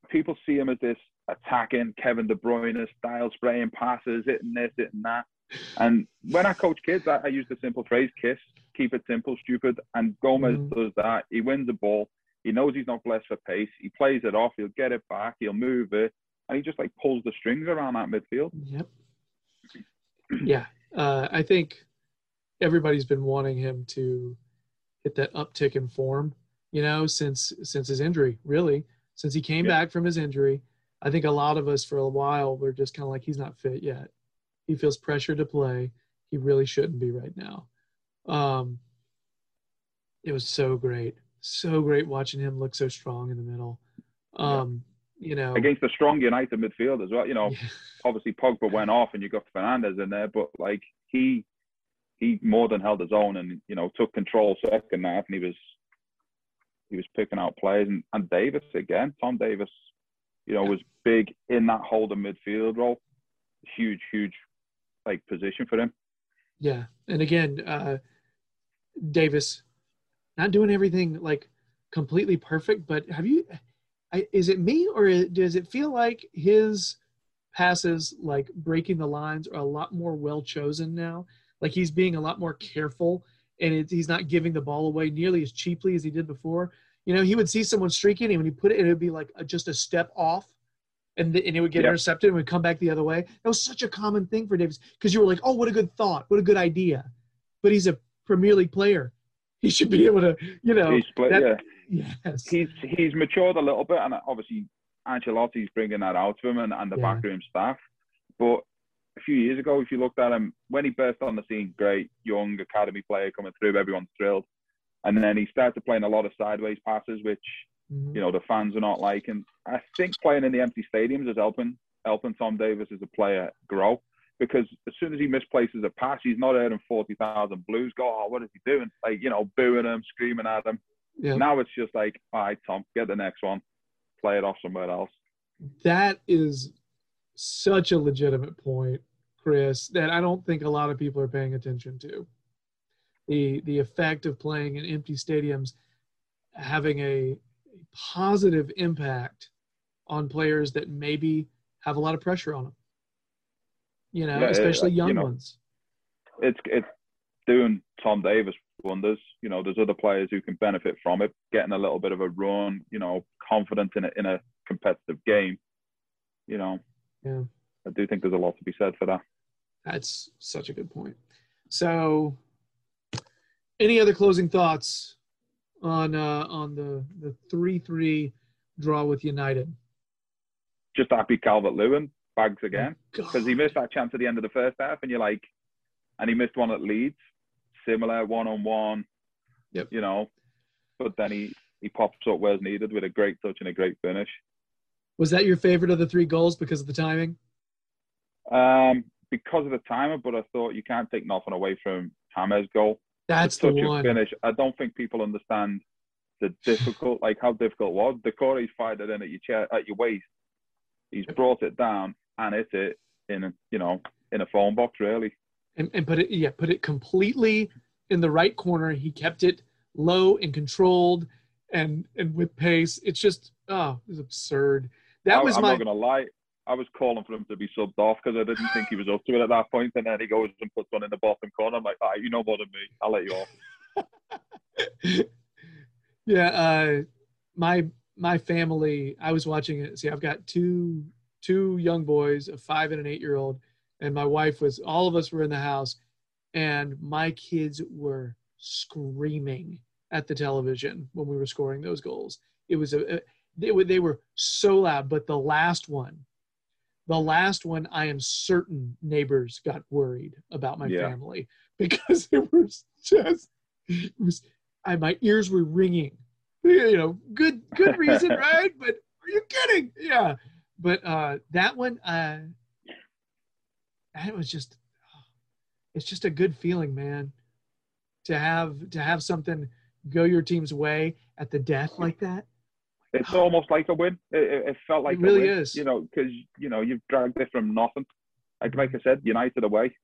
people see him as this attacking Kevin De Bruyne style, spraying passes, hitting this, hitting that. And when I coach kids, I, I use the simple phrase "kiss." keep it simple, stupid. And Gomes Mhm. does that. He wins the ball. He knows he's not blessed for pace. He plays it off. He'll get it back. He'll move it, and he just like pulls the strings around that midfield. Yep. Yeah, uh, I think everybody's been wanting him to hit that uptick in form. You know, since since his injury, really, since he came Yeah. back from his injury, I think a lot of us for a while were just kind of like he's not fit yet. He feels pressure to play. He really shouldn't be right now. Um, it was so great, so great watching him look so strong in the middle. Um, You know, against a strong United midfield as well. You know, obviously Pogba went off and you got Fernandes in there, but like he he more than held his own and you know took control second half and he was he was picking out players and, and Davies again, Tom Davies, you know, was big in that holding midfield role. Huge, huge like position for him. Yeah, and again, uh, Davies, not doing everything like completely perfect, but have you? I, is it me or does it feel like his passes, like breaking the lines, are a lot more well chosen now? Like he's being a lot more careful, and it, he's not giving the ball away nearly as cheaply as he did before. You know, he would see someone streaking, and when he put it, it would be like a, just a step off. And, the, and it would get Yeah. intercepted and would come back the other way. That was such a common thing for Davies because you were like, oh, what a good thought, what a good idea. But he's a Premier League player. He should be able to, you know. split, that- yeah. Yes. He's he's matured a little bit, and obviously Ancelotti's bringing that out of him and, and the Yeah. backroom staff. But a few years ago, if you looked at him when he burst on the scene, great young academy player coming through, everyone's thrilled. And then he started playing a lot of sideways passes, which Mhm. you know the fans are not liking. I think playing in the empty stadiums is helping helping Tom Davies as a player grow because as soon as he misplaces a pass, he's not earning forty thousand blues. Go, oh, what is he doing? Like you know, booing him, screaming at him. Yeah. Now it's just like, all right, Tom, get the next one, play it off somewhere else. That is such a legitimate point, Chris, that I don't think a lot of people are paying attention to. The the effect of playing in empty stadiums having a positive impact on players that maybe have a lot of pressure on them. You know, Yeah, especially you young know, ones. It's it's doing Tom Davies wonders. You know, there's other players who can benefit from it, getting a little bit of a run. You know, confidence in a in a competitive game. You know, Yeah. I do think there's a lot to be said for that. That's such a good point. So, any other closing thoughts on uh, on the the three three draw with United? Just happy Calvert Lewin bags again. Because he missed that chance at the end of the first half, and you're like, and he missed one at Leeds, similar one on one. Yep. You know, but then he he pops up where's needed with a great touch and a great finish. Was that your favorite of the three goals because of the timing? Um, because of the timer, but I thought you can't take nothing away from James' goal. That's the and one. finish. I don't think people understand the difficult, like how difficult it was. The core he's fired it in at your chair, at your waist. He's brought it down and hit it in, a, you know, in a phone box. Really, And, and put it yeah, put it completely in the right corner. He kept it low and controlled and and with pace. It's just oh, it was absurd. That I, was I'm my not gonna lie. I was calling for him to be subbed off because I didn't think he was up to it at that point, and then he goes and puts one in the bottom corner. I'm like, ah, you know more than me. I'll let you off. yeah, uh, my my family. I was watching it. See, I've got two two young boys, a five and an eight year old, and my wife was. All of us were in the house, and my kids were screaming at the television when we were scoring those goals. It was a. They were they were so loud, but the last one, the last one, I am certain neighbors got worried about my Yeah. family because it was just it was I my ears were ringing. You know, good good reason, right? But are you kidding? Yeah. But uh that one uh that was just it's just a good feeling, man. To have to have something go your team's way at the death like that. It's almost like a win. It, it, it felt like It really win, is. You know, because you know you've dragged it from nothing. Like like I said, United away,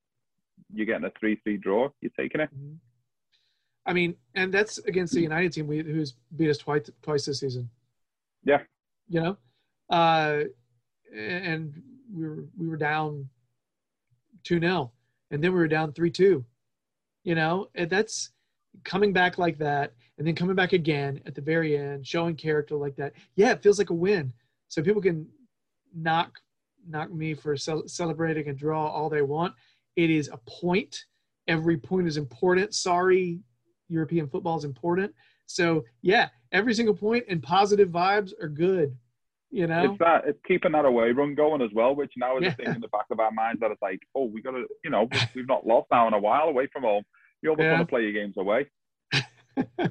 you're getting a three-three draw. You're taking it. Mhm. I mean, and that's against the United team we, who's beat us twice twice this season. Yeah. You know, uh, and we were we were down two 0 and then we were down three two. You know, and that's coming back like that, and then coming back again at the very end, showing character like that. Yeah, it feels like a win. So people can knock knock me for cel- celebrating a draw all they want. It is a point. Every point is important. Sorry, European football is important. So yeah, every single point and positive vibes are good. You know, It's that. It's keeping that away run going as well, which now is Yeah. a thing in the back of our minds that it's like, oh, we got to, you know, we've not lost now in a while away from home. You almost Yeah. want to play your games away.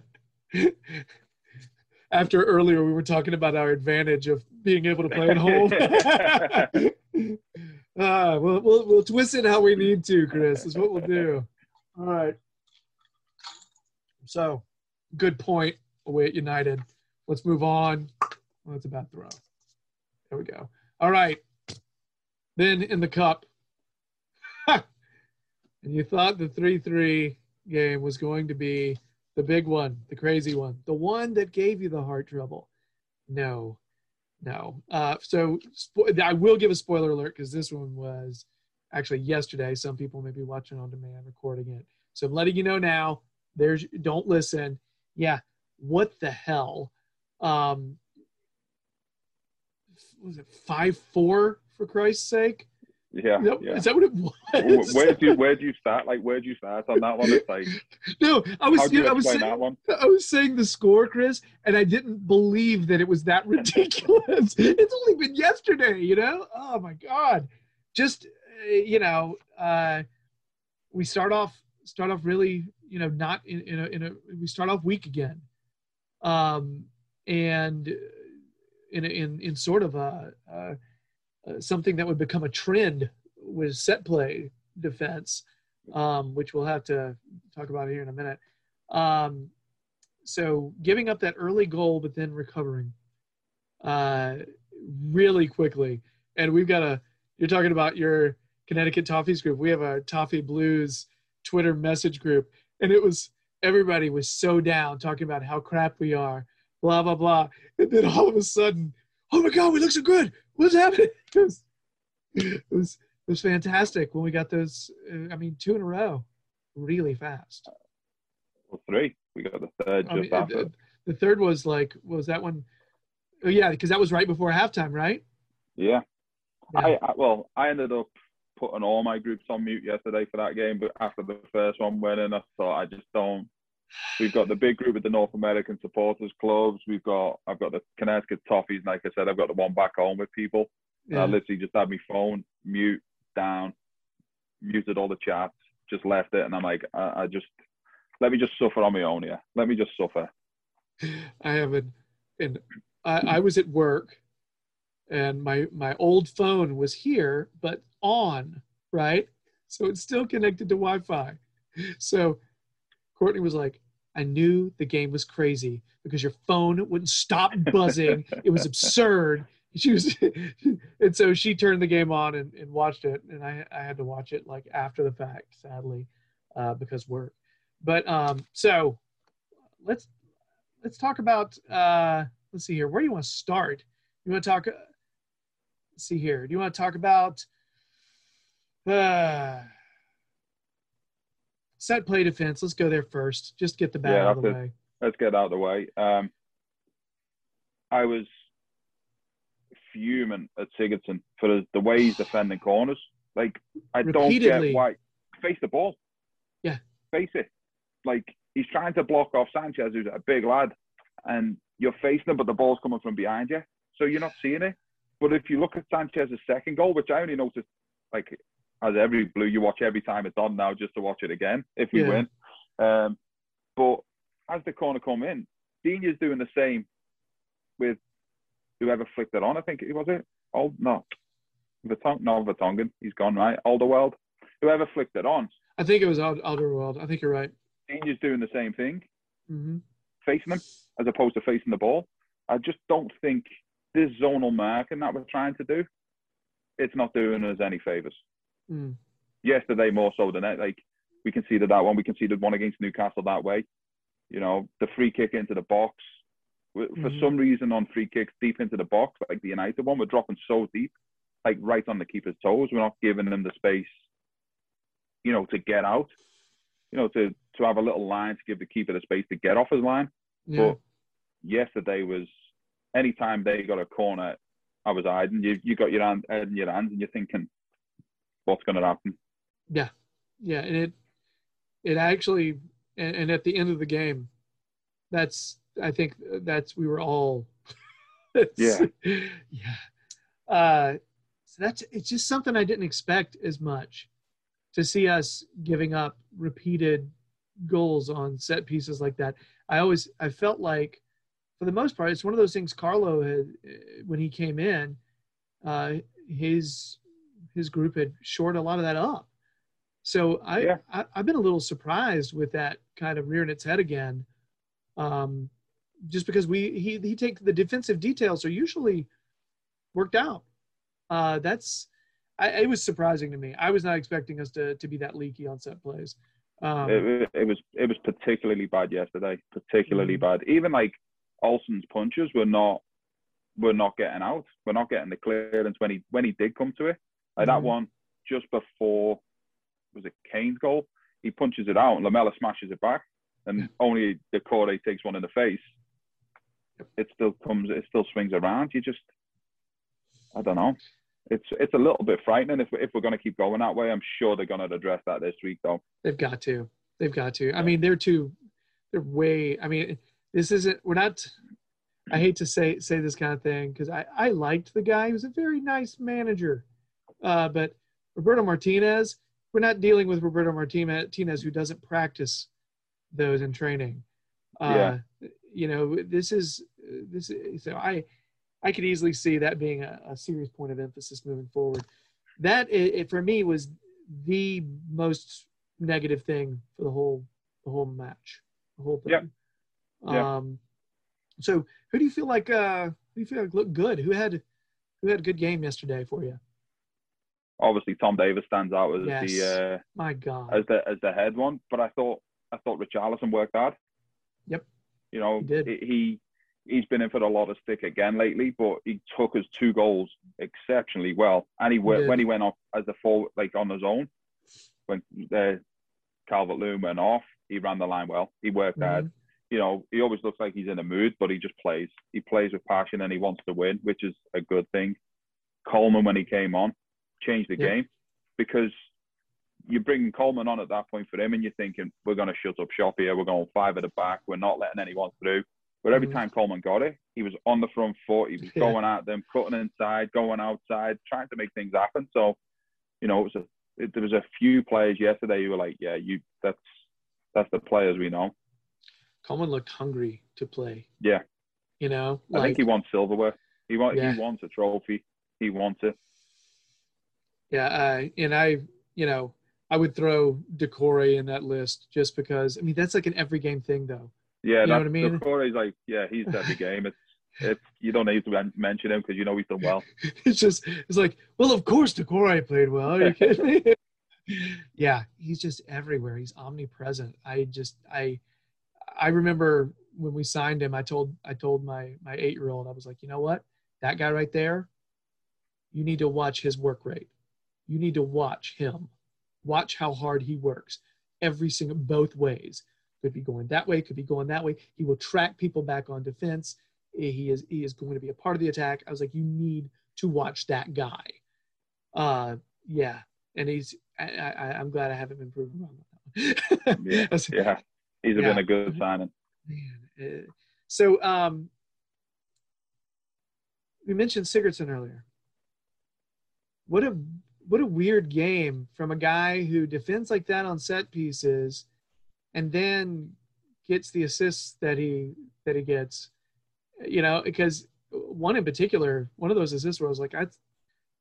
after earlier we were talking about our advantage of being able to play at home. uh, we'll, we'll, we'll twist it how we need to, Chris, is what we'll do. All right. So, good point away at United. Let's move on. Oh, that's a bad throw. There we go. All right. Then in the cup. and you thought the 3 3 game was going to be the big one, the crazy one, the one that gave you the heart trouble. No, no. Uh, so spo- I will give a spoiler alert because this one was actually yesterday. Some people may be watching on demand, recording it. So I'm letting you know now. There's don't listen. Yeah, what the hell? Um, was it five four for Christ's sake? Yeah, Is that, yeah. is that what it was? where do you where do you start? Like where do you start on that one? It's like no, I was you I was saying, that one? I was saying the score, Chris, and I didn't believe that it was that ridiculous. it's only been yesterday, you know. Oh my god! Just uh, you know, uh, we start off start off really, you know, not in, in a in a we start off weak again, um, and in in in sort of a, something that would become a trend with set play defense, um, which we'll have to talk about here in a minute. Um, so giving up that early goal, but then recovering uh, really quickly. And we've got a, you're talking about your Connecticut Toffees group. We have a Toffee Blues Twitter message group. And it was, everybody was so down talking about how crap we are, blah, blah, blah. And then all of a sudden, oh my God, we look so good. What's happening? It was, it was, it was fantastic when we got those, uh, I mean, two in a row really fast. Well, three. We got the third I just mean, after. the, the third was like, was that one? Oh yeah, because that was right before halftime, right? Yeah. Yeah. I, I well, I ended up putting all my groups on mute yesterday for that game, but after the first one went in, I thought I just don't. We've got the big group of the North American supporters clubs. We've got I've got the Connecticut Toffees, and like I said, I've got the one back home with people. And I literally just had my phone mute down, muted all the chats, just left it, and I'm like, I, I just let me just suffer on my own here. Let me just suffer. I haven't, and I, I was at work, and my my old phone was here but on, right? So it's still connected to Wi-Fi. So Courtney was like, "I knew the game was crazy because your phone wouldn't stop buzzing. it was absurd." She was, and so she turned the game on and, and watched it, and I I had to watch it like after the fact, sadly, uh, because work. But um, so let's let's talk about uh let's see here where do you want to start you want to talk uh, see here do you want to talk about uh set play defense let's go there first just get the bat Yeah, out of the way let's get out of the way. Um, I was fuming at Sigurdsson for the, way he's defending corners. Like, I don't get why. Face the ball. Yeah. Face it. Like, he's trying to block off Sanchez, who's a big lad, and you're facing him, but the ball's coming from behind you. So you're not seeing it. But if you look at Sanchez's second goal, which I only noticed, like, as every blue, you watch every time it's on now just to watch it again if we Yeah. win. Um, but as the corner come in, Digne's doing the same with whoever flicked it on. I think it was it. Oh no, Vertong, no Vertonghen. He's gone right. Alderweireld. Whoever flicked it on, i think it was Ald- Alderweireld. i think you're right Digne's doing the same thing, hmm facing him as opposed to facing the ball. I just don't think this zonal marking that we're trying to do, it's not doing us any favors. Mm. Yesterday more so than that. Like we conceded that one. We conceded one against Newcastle that way. You know, the free kick into the box. For Mhm. some reason, on free kicks deep into the box, like the United one, we're dropping so deep, like right on the keeper's toes. We're not giving them the space, you know, to get out. You know, to to have a little line to give the keeper the space to get off his line. yeah But yesterday was anytime they got a corner, I was hiding. You you got your hand in your hands and you're thinking, what's going to happen? yeah yeah and it it actually and, and at the end of the game that's i think that's we were all Yeah. yeah uh so that's it's just something i didn't expect as much to see us giving up repeated goals on set pieces like that i always i felt like for the most part, it's one of those things. Carlo had when he came in, uh, his his group had shored a lot of that up. So I, Yeah. I I've been a little surprised with that kind of rearing its head again, um, just because we he he takes the defensive details are usually worked out. Uh, that's I, it was surprising to me. I was not expecting us to to be that leaky on set plays. Um, it, it was it was particularly bad yesterday. Particularly Mhm. bad. Even like Olsen's punches were not were not getting out. We're not getting the clearance when he when he did come to it. Like Mhm. that one just before was it Kane's goal? He punches it out and Lamela smashes it back, and Yeah. only Doucouré takes one in the face. It still comes. It still swings around. You just I don't know. It's it's a little bit frightening if if we're going to keep going that way. I'm sure they're going to address that this week though. They've got to. They've got to. I mean, they're too. They're way. I mean, this isn't. We're not. I hate to say say this kind of thing because I I liked the guy. He was a very nice manager, uh, but Roberto Martinez. We're not dealing with Roberto Martinez who doesn't practice those in training. Uh, You know, this is this. Is, so I I could easily see that being a, a serious point of emphasis moving forward. That it, it for me was the most negative thing for the whole the whole match, the whole thing. Yep. Yeah. Um, so who do you feel like uh who do you feel like looked good? Who had who had a good game yesterday for you? Obviously, Tom Davies stands out as Yes. the uh, My God. as the as the head one, but I thought I thought Richarlison worked hard. Yep. You know, He he he's been in for a lot of stick again lately, but he took his two goals exceptionally well, and he, when he went off as a forward, like on his own, when uh, Calvert Lewin went off, he ran the line well. He worked hard. Mhm. You know, he always looks like he's in a mood, but he just plays. He plays with passion and he wants to win, which is a good thing. Coleman, when he came on, changed the Yeah. game because you're bringing Coleman on at that point for him, and you're thinking we're going to shut up shop here. We're going five at the back. We're not letting anyone through. But every Mhm. time Coleman got it, he was on the front foot. He was Yeah. going at them, cutting inside, going outside, trying to make things happen. So, you know, it was a, it, there was a few players yesterday who were like, yeah, you that's that's the players we know. Coleman looked hungry to play. Yeah. You know, I think he wants silverware. He wants Yeah. he wants a trophy. He wants it. Yeah, uh, and I, you know, I would throw Doucouré in that list just because. I mean, that's like an every game thing, though. Yeah, You know what I mean? Corey's like, yeah, he's every game. It's it's you don't need to mention him because you know he's done well. It's just, it's like, well, of course Doucouré played well. Are you kidding me? yeah, he's just everywhere. He's omnipresent. I just, I, I remember when we signed him. I told, I told my my eight year old, I was like, you know what, that guy right there, you need to watch his work rate. You need to watch him. Watch how hard he works every single both ways. Could be going that way, could be going that way. He will track people back on defense. He is he is going to be a part of the attack. I was like, you need to watch that guy. Uh, yeah, and he's. I, I, I'm glad I haven't been proven wrong. on that one. Yeah, yeah, he's Yeah. been a good signing. Man, so um, we mentioned Sigurdsson earlier. What a what a weird game from a guy who defends like that on set pieces, and then gets the assists that he that he gets. You know, because one in particular, one of those assists where I was like, that's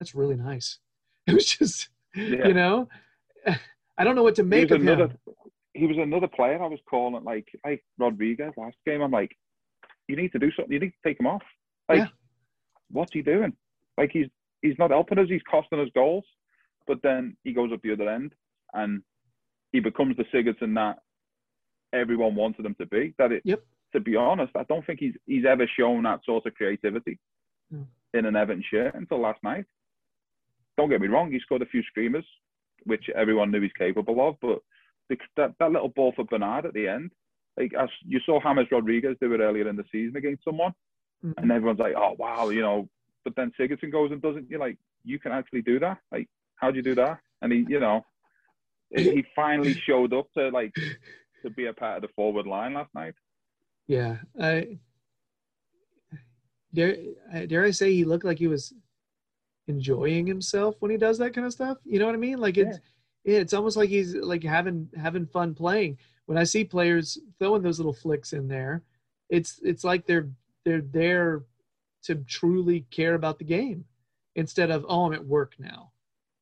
that's really nice. It was just, Yeah. you know, I don't know what to make of another. him. He was another player I was calling like like Rodriguez last game. I'm like, you need to do something. You need to take him off. Like, Yeah. what's he doing? Like he's he's not helping us. He's costing us goals. But then he goes up the other end and he becomes the Sigurdsson that everyone wanted him to be. That it. Yep. To be honest, I don't think he's he's ever shown that sort of creativity No. in an Everton shirt until last night. Don't get me wrong, he scored a few screamers, which everyone knew he's capable of. But the, that, that little ball for Bernard at the end, like as you saw James Rodriguez do it earlier in the season against someone, Mhm. and everyone's like, "Oh wow," you know. But then Sigurdsson goes and doesn't. You're like, you can actually do that. Like, how'd you do that? And he, you know, he finally showed up to like to be a part of the forward line last night. Yeah, I dare I- dare I say he looked like he was enjoying himself when he does that kind of stuff. You know what I mean? Like it's yeah, it's almost like he's like having having fun playing. When I see players throwing those little flicks in there, it's it's like they're they're there to truly care about the game instead of oh I'm at work now.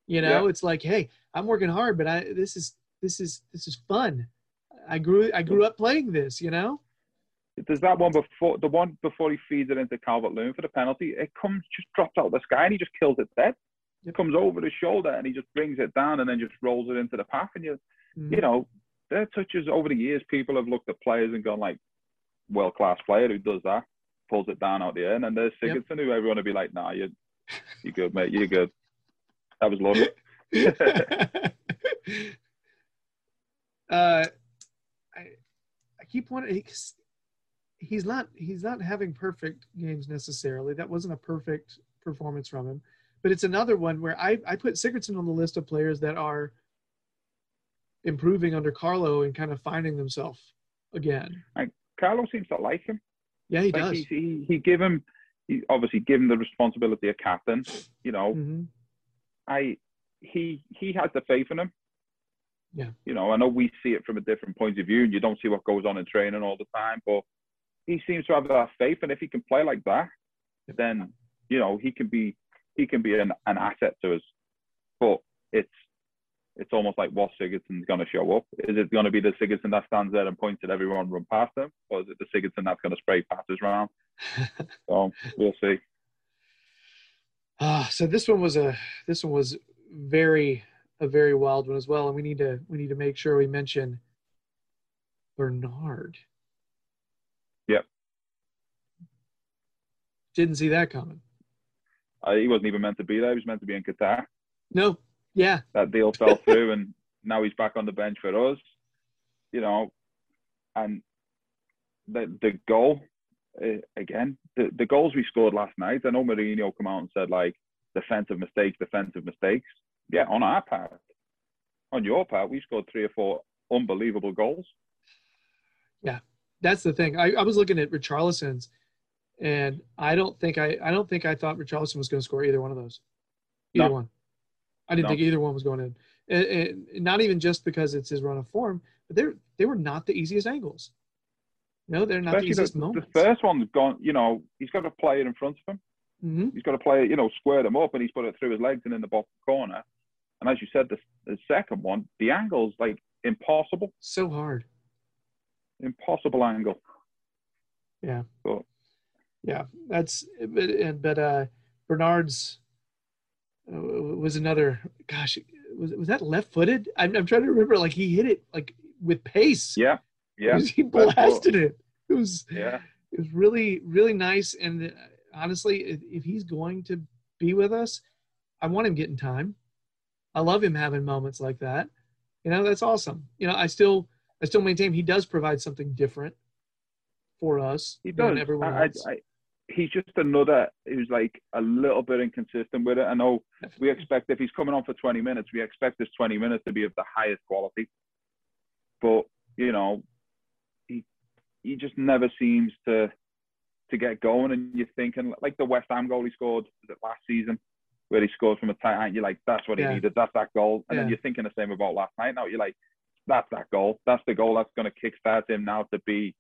You know, Yeah. it's like hey I'm working hard, but I this is this is this is fun. I grew I grew up playing this. You know. There's that one before the one before he feeds it into Calvert Lewin for the penalty. It comes just drops out of the sky and he just kills it dead. Yep. It comes over the shoulder and he just brings it down and then just rolls it into the path. And you Mhm. you know, their touches over the years, people have looked at players and gone like, world class player who does that, pulls it down out the end. and there's Yep. Sigurdsson who everyone would be like, nah, you're you're good, mate, you're good. That was lovely. uh, I I keep wanting. He's, he's not he's not having perfect games necessarily. That wasn't a perfect performance from him, but it's another one where I I put Sigurdsson on the list of players that are improving under Carlo and kind of finding themselves again. Carlo seems to like him. Yeah, he like does. He, he he give him he obviously give him the responsibility of captain. You know, hmm I he he has the faith in him. Yeah. You know, I know we see it from a different point of view, and you don't see what goes on in training all the time, but he seems to have that faith, and if he can play like that, then you know he can be he can be an, an asset to us. But it's it's almost like what Sigurdsson's going to show up. Is it going to be the Sigurdsson that stands there and points at everyone, run past him, or is it the Sigurdsson that's going to spray passes around? So we'll see. Ah, so this one was a this one was very a very wild one as well, and we need to we need to make sure we mention Bernard. Yep. Didn't see that coming. Uh, he wasn't even meant to be there. He was meant to be in Qatar. No. Yeah. that deal fell through and now he's back on the bench for us you know and the the goal uh, again the, the goals we scored last night i know Mourinho come out and said like defensive mistakes defensive mistakes yeah on our part on your part we scored three or four unbelievable goals Yeah, That's the thing. I, I was looking at Richarlison's and I don't think I I don't think I thought Richarlison was going to score either one of those. Either No. one. I didn't No. think either one was going in. And, and not even just because it's his run of form, but they're they were not the easiest angles. No, they're not the especially easiest the, the first one's gone you know he's got a player in front of him hmm he's got to play, you know, square them up, and he's put it through his legs and in the bottom corner. And as you said, the, the second one, the angle's like impossible, So hard. impossible angle. Yeah. But Yeah, that's but and- but uh Bernard's uh, was another gosh was was that left footed? I'm, I'm trying to remember like he hit it like with pace. yeah, yeah, he blasted it. It was yeah. it was really really nice and honestly if, if he's going to be with us, I want him getting time. I love him having moments like that. You know, that's awesome. You know, I still I still maintain he does provide something different for us He does. everyone I, else. I, I, he's just another who's like a little bit inconsistent with it. I know we expect if he's coming on for 20 minutes, we expect this 20 minutes to be of the highest quality. But you know, he just never seems to to get going. And you're thinking like the West Ham goal he scored was it last season, where he scored from a tight end. You're like, that's what he Yeah. needed. That's that goal. And then you're thinking the same about last night. Now you're like, that's that goal. That's the goal that's going to kickstart him now to be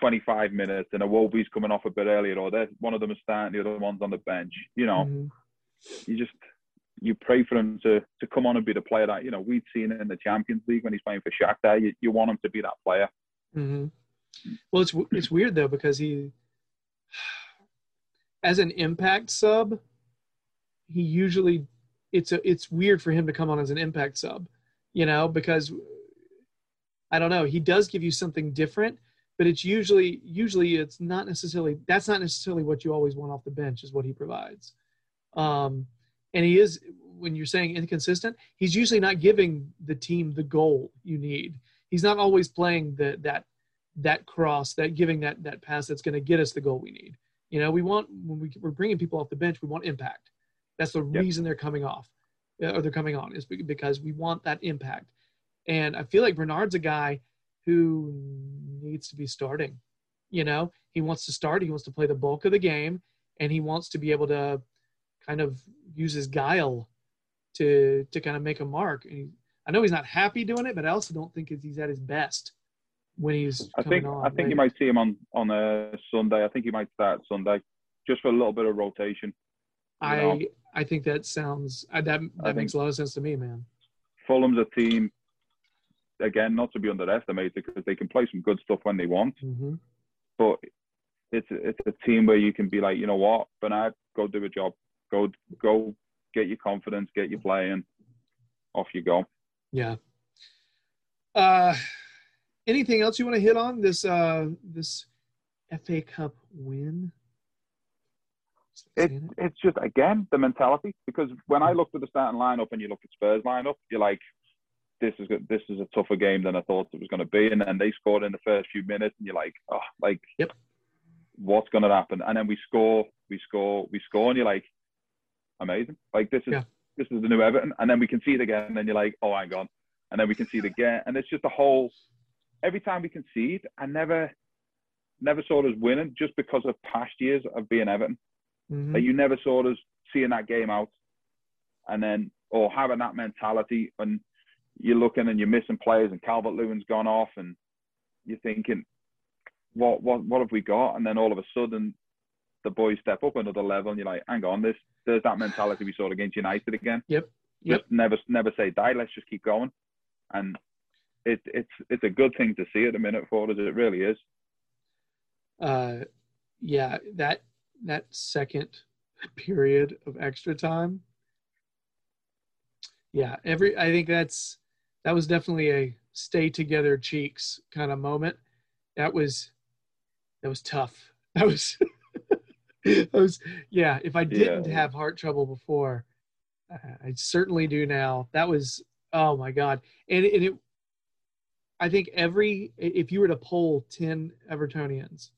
25 minutes. And Iwobi's coming off a bit earlier, or one of them is starting, the other one's on the bench. You know, Mhm. you just you pray for him to to come on and be the player that you know we'd seen in the Champions League when he's playing for Shakhtar. You, you want him to be that player. hmm Well, it's it's weird though because he, as an impact sub, he usually it's a it's weird for him to come on as an impact sub, you know, because I don't know he does give you something different, but it's usually usually it's not necessarily that's not necessarily what you always want off the bench is what he provides, um, and he is when you're saying inconsistent, he's usually not giving the team the goal you need. He's not always playing the that that cross, that giving that that pass that's going to get us the goal we need. You know, we want when we, we're bringing people off the bench, we want impact. That's the Yep. reason they're coming off, uh, or they're coming on, is because we want that impact. And I feel like Bernard's a guy who needs to be starting. You know, he wants to start. He wants to play the bulk of the game, and he wants to be able to kind of use his guile to to kind of make a mark. And he, I know he's not happy doing it, but I also don't think he's at his best when he's I think on. I think right? you might see him on on a Sunday. I think he might start Sunday, just for a little bit of rotation. I know. I think that sounds that that I makes a lot of sense to me, man. Fulham's a team, again, not to be underestimated because they can play some good stuff when they want, hmm but it's it's a team where you can be like, you know what, Bernard, go do a job, go go get your confidence, get your playing, off you go. Yeah. Uh, anything else you want to hit on this uh this FA Cup win? It, it's just again the mentality because when I looked at the starting lineup and you look at Spurs lineup, you're like, this is this is a tougher game than I thought it was going to be, and then they scored in the first few minutes, and you're like, oh, like, Yep. what's going to happen? And then we score, we score, we score, and you're like, amazing, like this is Yeah. this is the new Everton, and then we concede again, and then you're like, oh, hang on, and then we can see concede again, and it's just a whole. Every time we concede, I never, never saw us winning just because of past years of being Everton. Mhm. Like you never saw us seeing that game out, and then or having that mentality. And you're looking and you're missing players, and Calvert Lewin's gone off, and you're thinking, what what what have we got? And then all of a sudden, the boys step up another level, and you're like, hang on, this there's that mentality we saw against United again. Yep. Yep. Just never never say die. Let's just keep going, and it, it's it's a good thing to see at the minute for us. It really is. uh yeah that that second period of extra time yeah every i think that's that was definitely a stay together cheeks kind of moment that was that was tough that was that was yeah if i didn't Yeah. have heart trouble before i certainly do now that was oh my god and, and it i think every if you were to poll 10 evertonians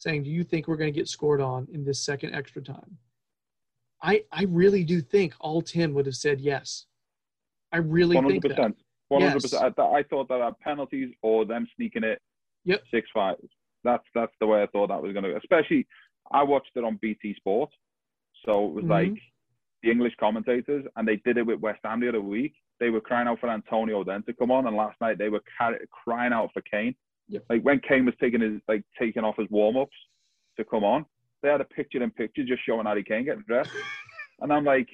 saying, "Do you think we're going to get scored on in this second extra time?" I I really do think all ten would have said yes. I really One think hundred that. One hundred percent. I thought that our penalties or them sneaking it. Yep. Six five. That's that's the way I thought that was going to. Especially, I watched it on BT Sport, so it was Mhm. like the English commentators, and they did it with West Ham the other week. They were crying out for Antonio then to come on, and last night they were crying out for Kane. Yep. Like when Kane was taking his like taking off his warm ups to come on, they had a picture in picture just showing Harry Kane getting dressed, and I'm like,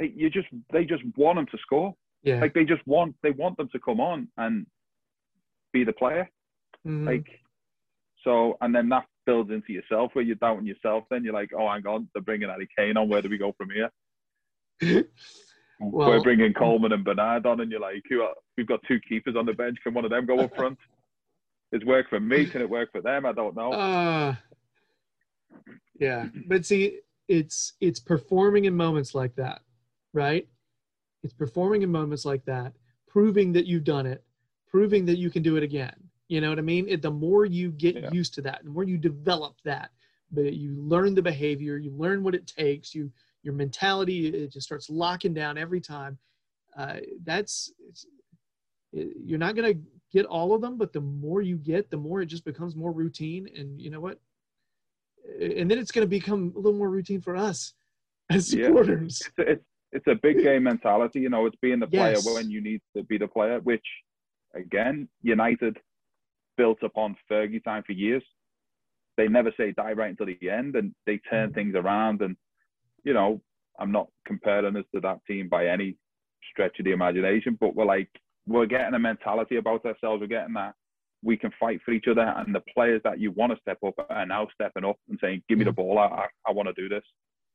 like, you just they just want him to score Yeah. like they just want they want them to come on and be the player Mhm. like so and then that builds into yourself where you're doubting yourself then you're like oh hang on they're bringing Harry Kane on where do we go from here Well- we're bringing Coleman and Bernard on and you're like who are, we've got two keepers on the bench can one of them go up front it's work for me can it work for them I don't know Uh, yeah, but see, it's it's performing in moments like that, right? It's performing in moments like that, proving that you've done it, proving that you can do it again. You know what I mean? It, the more you get Yeah. used to that, the more you develop that, but you learn the behavior, you learn what it takes, you your mentality it just starts locking down every time. Uh, that's it's, it, you're not going to get all of them, but the more you get, the more it just becomes more routine. And you know what? And then it's going to become a little more routine for us as Yeah. supporters. it's, it's it's a big game mentality you know it's being the player Yes. when you need to be the player which again United built upon Fergie time for years they never say die right until the end and they turn Mhm. things around and you know I'm not comparing us to that team by any stretch of the imagination but we're like we're getting a mentality about ourselves we're getting that we can fight for each other and the players that you want to step up are now stepping up and saying give me the ball I, I, I want to do this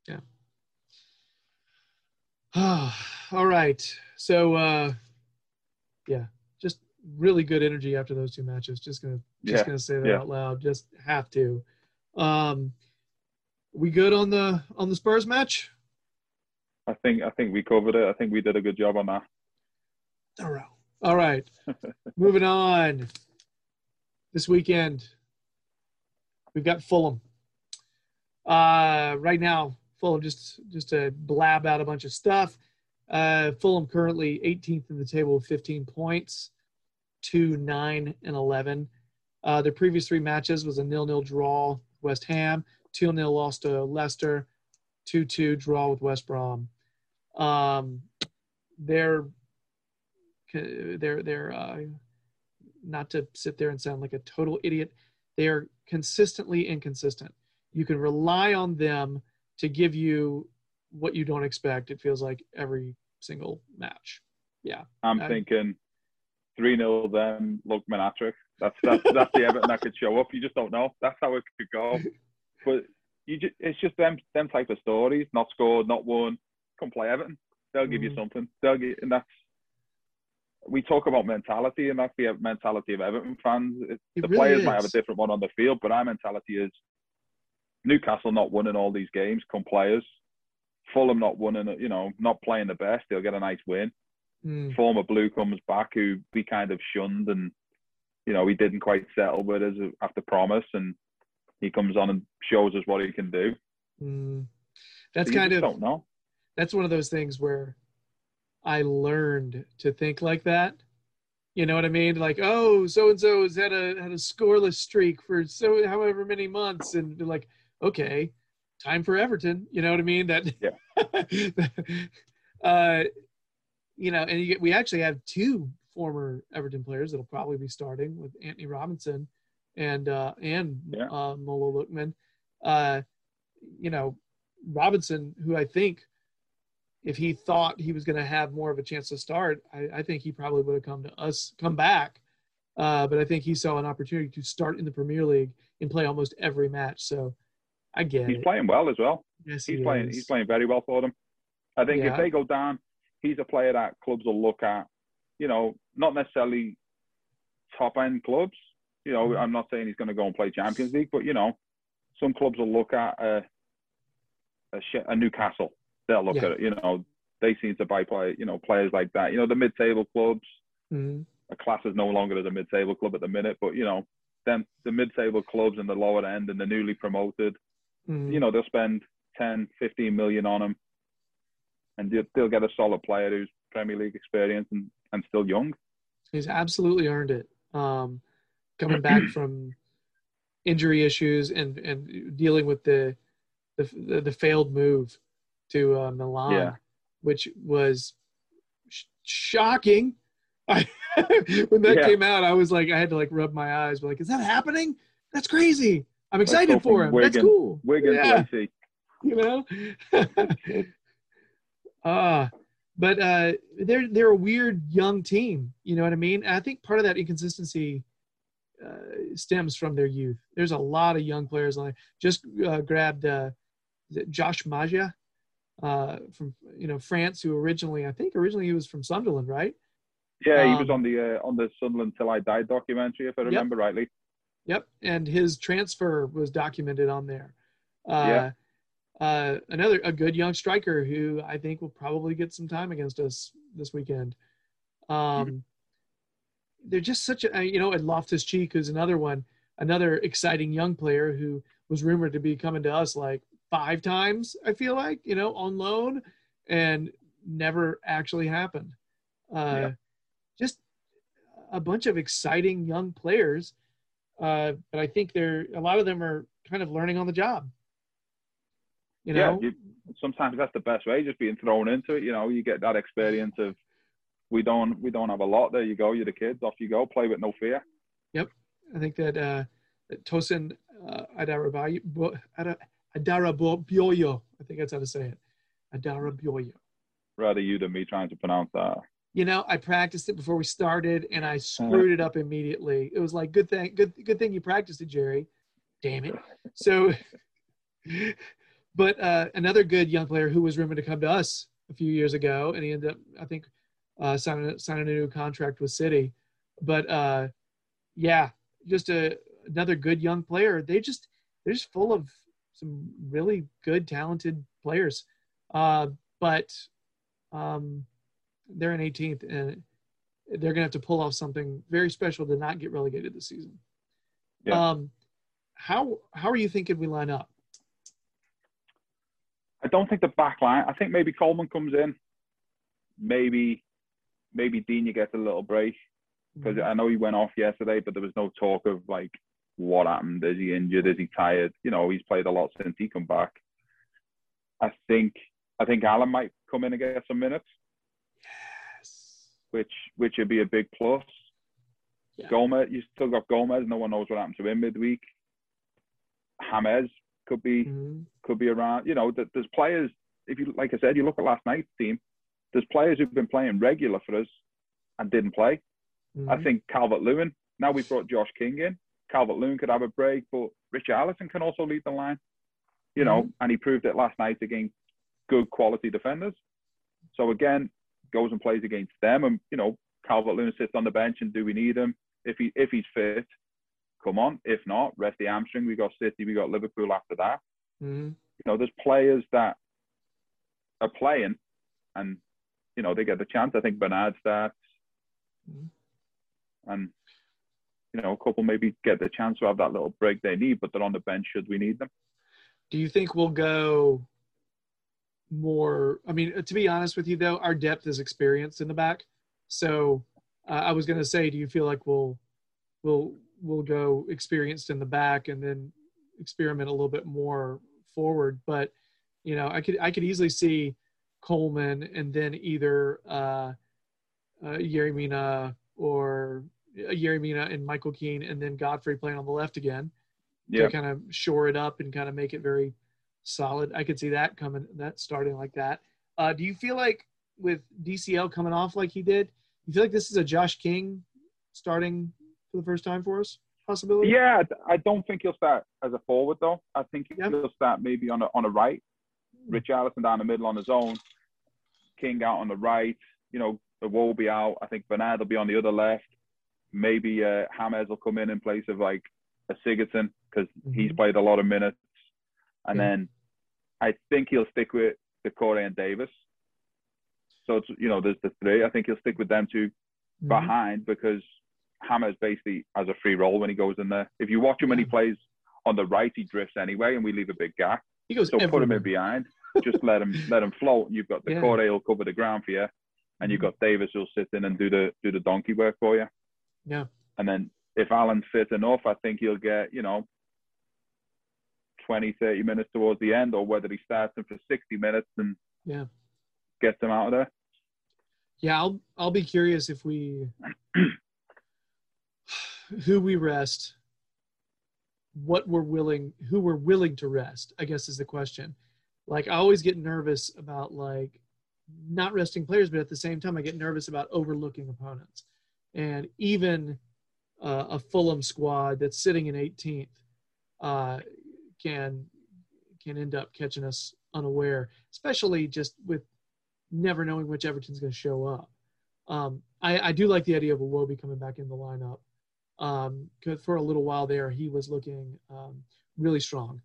Yeah. Oh, All right. So, uh, yeah, just really good energy after those two matches. Just gonna, just Yeah, gonna say that yeah. out loud. Just have to. Um, we good on the on the Spurs match? I think I think we covered it I think we did a good job on that Thorough. All right. Moving on. This weekend, we've got Fulham. Uh, right now, Fulham just just to blab out a bunch of stuff. Uh, Fulham currently 18th in the table with 15 points, two, nine, and 11. Uh, their previous three matches was a nil-nil draw West Ham, 2-0 loss to Leicester, 2-2 draw with West Brom. Um, they're they're they're uh, not to sit there and sound like a total idiot, they are consistently inconsistent. You can rely on them to give you what you don't expect. It feels like every single match. Yeah. I'm I- thinking 3 0 them, look, Menatric. That's, that's, that's the Everton that could show up. You just don't know. That's how it could go. But you just, it's just them them type of stories. Not scored, not won. Come play Everton. They'll give you Mhm. something. They'll get, and that's we talk about mentality, and that's the mentality of Everton fans. It, the really players might have a different one on the field, but our mentality is Newcastle not winning all these games. Come players. Fulham not winning, you know, not playing the best. They'll get a nice win. Mm, Former Blue comes back, who we kind of shunned, and you know he didn't quite settle with us after promise, and he comes on and shows us what he can do. mm. That's So kind of don't know. that's one of those things where I learned to think like that. You know what I mean? Like, oh, so and so has had a had a scoreless streak for so however many months, and like, okay, time for Everton. You know what I mean? That yeah. uh, you know, and you get, we actually have two former Everton players that'll probably be starting with Anthony Robinson and uh, and Yeah. uh, Mola Lookman. Uh, you know, Robinson, who I think if he thought he was going to have more of a chance to start, I, I think he probably would have come to us, come back. Uh, but I think he saw an opportunity to start in the Premier League and play almost every match. So I get He's it. playing well as well. yes, He's he playing. is. He's playing very well for them. I think Yeah. if they go down, he's a player that clubs will look at. You know, not necessarily top end clubs. You know, Mhm. I'm not saying he's going to go and play Champions League, but you know, some clubs will look at a a, a Newcastle. They'll look Yeah. at it. You know, they seem to buy play. You know, players like that. You know, the mid-table clubs. Mm-hmm. A class is no longer as a mid-table club at the minute, but you know, then the mid-table clubs and the lower end and the newly promoted Mhm. you know, they'll spend 10, 15 million on him and they'll, they'll get a solid player who's Premier League experience and, and still young. He's absolutely earned it. Um, coming back from injury issues and and dealing with the the the, the failed move to uh, Milan, Yeah. which was sh- shocking. I, when that Yeah. came out, I was like, I had to like rub my eyes, be like, is that happening? That's crazy. I'm excited for him. That's cool. Wigan yeah, you know. uh but uh they're they're a weird young team you know what i mean and i think part of that inconsistency stems from their youth there's a lot of young players on there just uh, grabbed uh is it josh Maja uh from you know france who originally i think originally he was from sunderland right Yeah, he Um, was on the uh, on the Sunderland Till I Die documentary, if I remember rightly. Yep, and his transfer was documented on there. Uh, Yeah. uh, another a good young striker who I think will probably get some time against us this weekend. Um, Mm-hmm. They're just such a you know, and Loftus Cheek who's another one, another exciting young player who was rumored to be coming to us like five times. I feel like you know on loan, and never actually happened. Uh, Yeah. Just a bunch of exciting young players uh, but I think they're a lot of them are kind of learning on the job. You know, Yeah, you, sometimes that's the best way, just being thrown into it. You know, you get that experience of we don't we don't have a lot. There you go. You're the kids. Off you go. Play with no fear. Yep, I think that uh, Tosin uh, Adarabioyo, I think that's how to say it, Adarabioyo. Rather you than me trying to pronounce that. You know, I practiced it before we started, and I screwed it up immediately. It was like good thing, good good thing you practiced it, Jerry. Damn it. So, but uh, another good young player who was rumored to come to us a few years ago, and he ended up, I think, uh, signing signing a new contract with City. But uh, yeah, just a another good young player. They just they're just full of some really good, talented players. Uh, but um, they're in 18th, and they're gonna have to pull off something very special to not get relegated this season. Yeah. Um, how how are you thinking we line up? I don't think the back line. I think maybe Coleman comes in. Maybe, maybe Digne gets a little break because I know he went off yesterday, but there was no talk of like what happened. Is he injured? Is he tired? You know, he's played a lot since he come back. I think I think Allan might come in and get some minutes, Yes. which which would be a big plus. Yeah. Gomez, you still got Gomez. No one knows what happened to him midweek. James could be Mhm. could be around. You know, th- there's players. If you like I said, you look at last night's team. There's players who've been playing regular for us and didn't play. I Mhm. think Calvert Lewin. Now we've brought Josh King in. Calvert Lewin could have a break, but Richarlison can also lead the line. You know, and he proved it last night against good quality defenders. So again, goes and plays against them, and you know, Calvert Lewin sits on the bench, and do we need him? If he if he's fit, come on. If not, rest the hamstring. We got City, we got Liverpool after that. Mhm. You know, there's players that are playing, and you know they get the chance. I think Bernard starts, Mhm. and you know a couple maybe get the chance to have that little break they need, but they're on the bench should we need them. Do you think we'll go more? I mean, to be honest with you, though, our depth is experienced in the back. So uh, I was going to say, do you feel like we'll we'll we'll go experienced in the back and then experiment a little bit more forward? But you know, I could I could easily see Coleman and then either uh, uh, Yerry Mina or uh, Yerry Mina and Michael Keane and then Godfrey playing on the left again Yeah, to kind of shore it up and kind of make it very solid. I could see that coming, that starting like that. Uh, do you feel like with DCL coming off like he did, you feel like this is a Josh King starting for the first time for us? Possibility? yeah. I don't think he'll start as a forward though. I think he'll start maybe on a on a right. Richarlison down the middle on his own. King out on the right. You know, the Iwobi out. I think Bernard will be on the other left. Maybe uh, James will come in in place of like a Sigurdsson because he's Mhm. played a lot of minutes. And Yeah. then I think he'll stick with the Doucouré and Davies. So it's you know there's the three. I think he'll stick with them two Mhm. behind because James basically has a free role when he goes in there. If you watch him when he plays on the right, he drifts anyway, and we leave a big gap. He goes So put him in behind. Just let him let him float. You've got the Yeah. Corey who'll cover the ground for you, and you've mm. got Davies who'll sit in and do the do the donkey work for you. Yeah. And then if Allan's fit enough, I think he'll get you know 20, 30 minutes towards the end, or whether he starts him for 60 minutes and Yeah. gets him out of there. Yeah, I'll I'll be curious if we who we rest, what we're willing, who we're willing to rest. I guess is the question. Like I always get nervous about like not resting players, but at the same time I get nervous about overlooking opponents, and even uh, a Fulham squad that's sitting in 18th uh, can can end up catching us unaware, especially just with never knowing which Everton's going to show up. Um, I, I do like the idea of Iwobi coming back in the lineup. Um, 'cause for a little while there, he was looking um, really strong.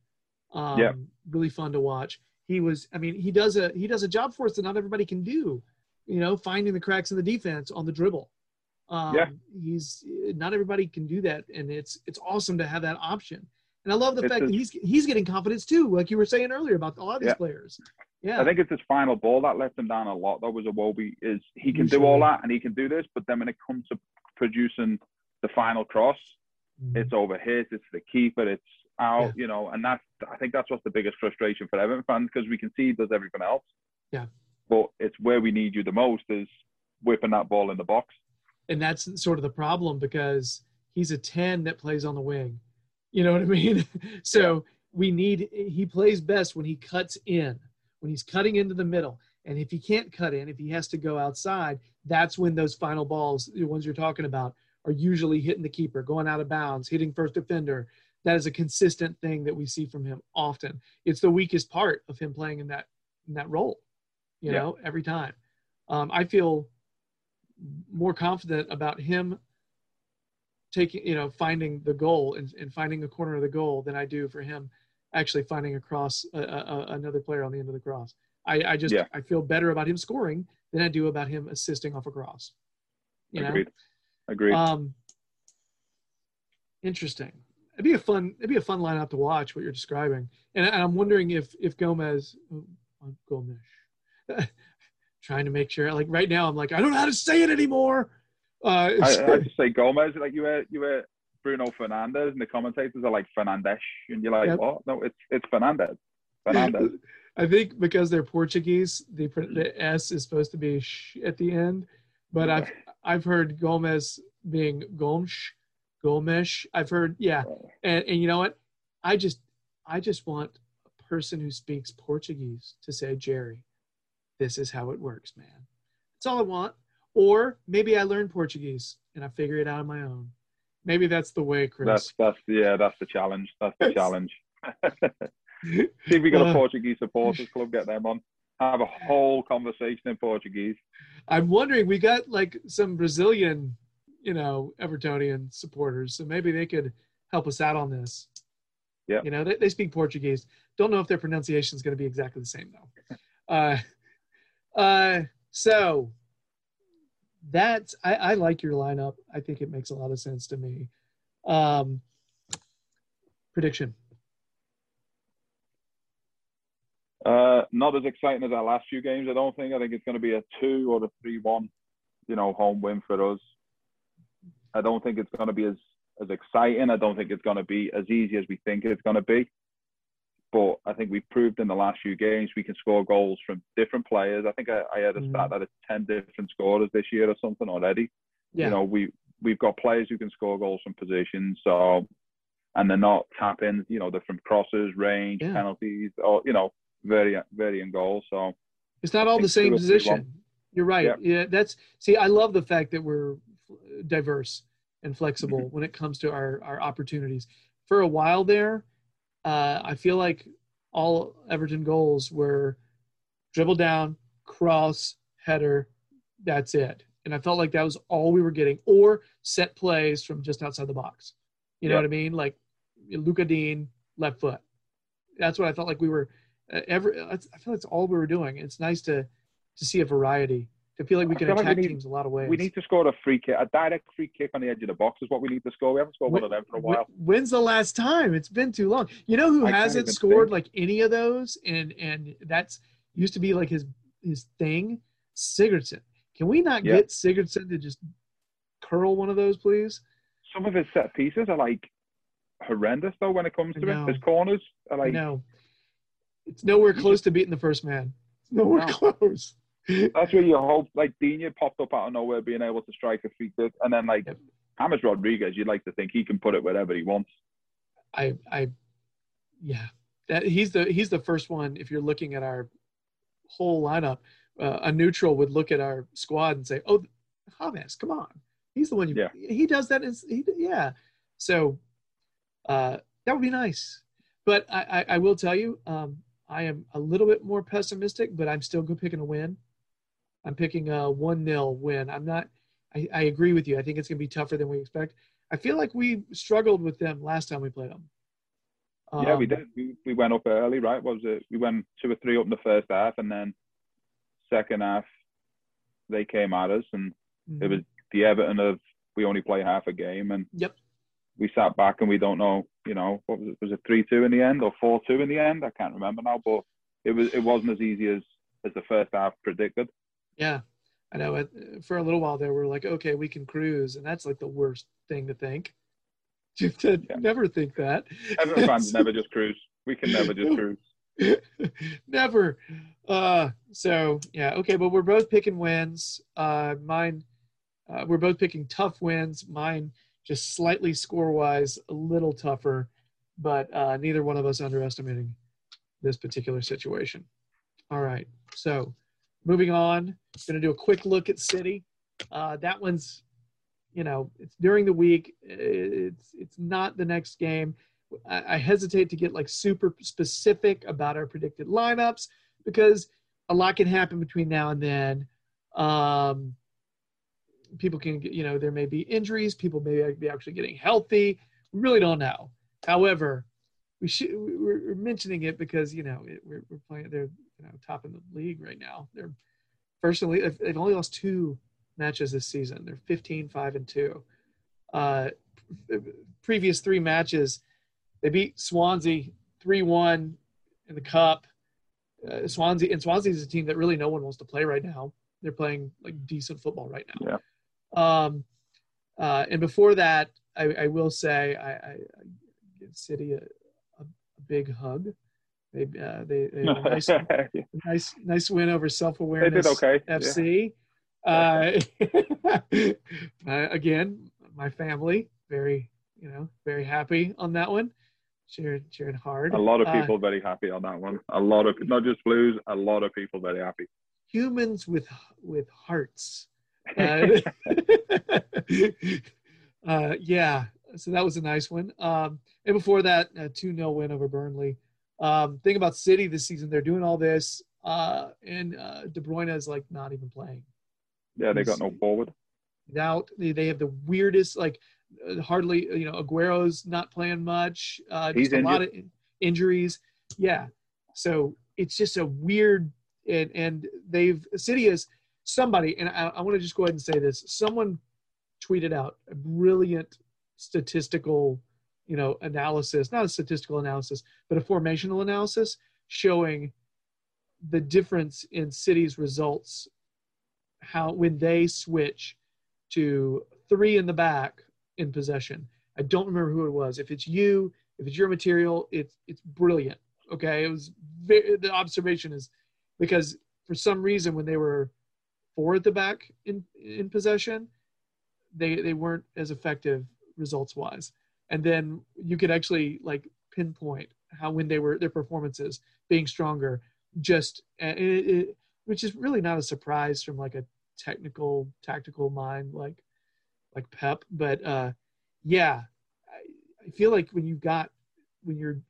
Um, Yeah. Really fun to watch. He was. I mean, he does a he does a job for us that not everybody can do. You know, finding the cracks in the defense on the dribble. Um, Yeah. He's not everybody can do that, and it's it's awesome to have that option. And I love the It's fact a- that he's he's getting confidence too, like you were saying earlier about a lot of these Yeah. players. Yeah. I think it's his final ball that left him down a lot. That was a Wobie. Is he can do all that and he can do this, but then when it comes to producing the final cross, Mhm. it's over hit, it's the keeper, it's out, Yeah. you know, and that's I think that's what's the biggest frustration for Everton fans because we can see he does everything else. Yeah. But it's where we need you the most is whipping that ball in the box. and that's sort of the problem because he's a 10 that plays on the wing you know what i mean so we need he plays best when he cuts in when he's cutting into the middle and if he can't cut in if he has to go outside that's when those final balls the ones you're talking about are usually hitting the keeper going out of bounds hitting first defender that is a consistent thing that we see from him often it's the weakest part of him playing in that in that role you Yeah. know every time um, i feel more confident about him taking you know finding the goal and, and finding a corner of the goal than i do for him actually finding a cross a, a, another player on the end of the cross i, I just Yeah. i feel better about him scoring than i do about him assisting off a cross you know Agreed. Agreed. um, interesting. It'd be a fun. It'd be a fun lineup to watch. What you're describing, and, and I'm wondering if if Gomez, oh, Gomes, trying to make sure. Like right now, I'm like I don't know how to say it anymore. Uh, I, I just say Gomez, like you were you were Bruno Fernandez and the commentators are like Fernandes and you're like, Yep. what? No, it's it's Fernandez. Fernandez. I think because they're Portuguese, the the S is supposed to be sh at the end. But I've I've heard Gomez being Gomes, Gomes. I've heard, yeah, and and you know what? I just I just want a person who speaks Portuguese to say, Jerry, this is how it works, man. That's all I want. Or maybe I learn Portuguese and I figure it out on my own. Maybe that's the way, Chris. That's that's yeah, that's the challenge. That's the challenge. See if we got a Uh, Portuguese supporters club, get them on. Have a whole conversation in Portuguese. I'm wondering, we got like some Brazilian, you know, Evertonian supporters, so maybe they could help us out on this. Yeah. You know, they, they speak Portuguese. Don't know if their pronunciation is going to be exactly the same though. Uh, uh, so that's I, I like your lineup. I think it makes a lot of sense to me. Um, prediction. Uh, not as exciting as our last few games, I don't think. I think it's going to be a two or a three-one, you know, home win for us. I don't think it's going to be as as exciting. I don't think it's going to be as easy as we think it's going to be. But I think we've proved in the last few games we can score goals from different players. I think I, I had a Mm. stat that it's ten different scorers this year or something already. Yeah. You know, we we've got players who can score goals from positions. So, and they're not tapping. You know, they're from crosses, range, Yeah. penalties, or you know, varying varying goals. So It's not all the same two or three position. You're right. Yeah. Yeah, that's see. I love the fact that we're diverse and flexible Mm-hmm. when it comes to our our opportunities. For a while there, uh, I feel like all Everton goals were dribble down, cross, header. That's it. And I felt like that was all we were getting, or set plays from just outside the box. You know what I mean? Like Lucas Digne, left foot. That's what I felt like we were. Uh, every I feel that's all we were doing. It's nice to to see a variety. To feel like we can feel like we attack need- teams a lot of ways. we need to score a free kick, a direct free kick on the edge of the box is what we need to score. We haven't scored one of them for a while. When's the last time? It's been too long. You know who I hasn't scored think. like any of those, and and that's used to be like his his thing. Sigurdsson. Can we not Yeah. get Sigurdsson to just curl one of those, please? Some of his set pieces are like horrendous though when it comes to it. His corners are like no, it's nowhere close to beating the first man. It's nowhere No. close. That's where you hope like Digne popped up out of nowhere being able to strike a free kick. And then like Yep. James Rodriguez, you'd like to think he can put it wherever he wants. I I yeah that he's the he's the first one if you're looking at our whole lineup uh, a neutral would look at our squad and say oh James come on he's the one you Yeah. he does that is he yeah so uh that would be nice but I I, I will tell you um I am a little bit more pessimistic but I'm still good picking a win I'm picking a one nil win I'm not I, I agree with you I think it's gonna be tougher than we expect I feel like we struggled with them last time we played them. yeah, we Um, did. We, we went up early, right? What was it? We went two or three up in the first half, and then second half they came at us, and mhm. it was the Everton of we only play half a game, and Yep. we sat back and we don't know, you know, what was it? Was it three two in the end or four two in the end? I can't remember now, but it was it wasn't as easy as as the first half predicted. Yeah, I know. It, for a little while there, we're like, okay, we can cruise, and that's like the worst thing to think. to Yeah. never think that. Fans never just cruise. We can never just cruise. never. Uh, so yeah, okay, but we're both picking wins. Uh, mine, uh, we're both picking tough wins. Mine just slightly score wise a little tougher, but uh, neither one of us underestimating this particular situation. All right, so moving on, going to do a quick look at City. Uh, that one's, you know, it's during the week. It's it's not the next game. I, I hesitate to get like super specific about our predicted lineups because a lot can happen between now and then. Um, people can you know, there may be injuries. People may be actually getting healthy. We really don't know. However, we should we're mentioning it because you know we're, we're playing. They're you know top in the league right now. They're personally they've they've only lost two matches this season. They're 15, 5, and 2. Uh, previous three matches, they beat Swansea 3 1 in the Cup. Uh, Swansea, and Swansea is a team that really no one wants to play right now. They're playing like decent football right now. Yeah. Um, uh, and before that, I, I will say I, I, I give City a, a, a big hug. They, uh, they, they nice, nice, nice win over Self did Awareness okay. Yeah. FC. Uh, uh, again, my family very you know very happy on that one. Cheering cheering hard. A lot of Uh, people very happy on that one. A lot of not just Blues. A lot of people very happy. humans with with hearts. Uh, uh, yeah, so that was a nice one. Um, and before that, a 2 0 win over Burnley. Um, thing about City this season, they're doing all this, uh, and uh, De Bruyne is like not even playing. yeah, they got no forward. Out, they, have the weirdest, like hardly, you know, Aguero's not playing much. Uh, He's just a lot of in- injuries. Yeah, so it's just a weird, and and they've City is somebody, and I, I want to just go ahead and say this. Someone tweeted out a brilliant statistical, you know, analysis, not a statistical analysis, but a formational analysis showing the difference in City's results how when they switch to three in the back in possession. I don't remember who it was. If it's you, if it's your material, it's it's brilliant. Okay, it was very, the observation is because for some reason when they were four at the back in in possession, they they weren't as effective results wise. And then you could actually like pinpoint how when they were their performances being stronger, just it, it, which is really not a surprise from like a technical tactical mind like like Pep, but uh, yeah, I, I feel like when you've got when you're,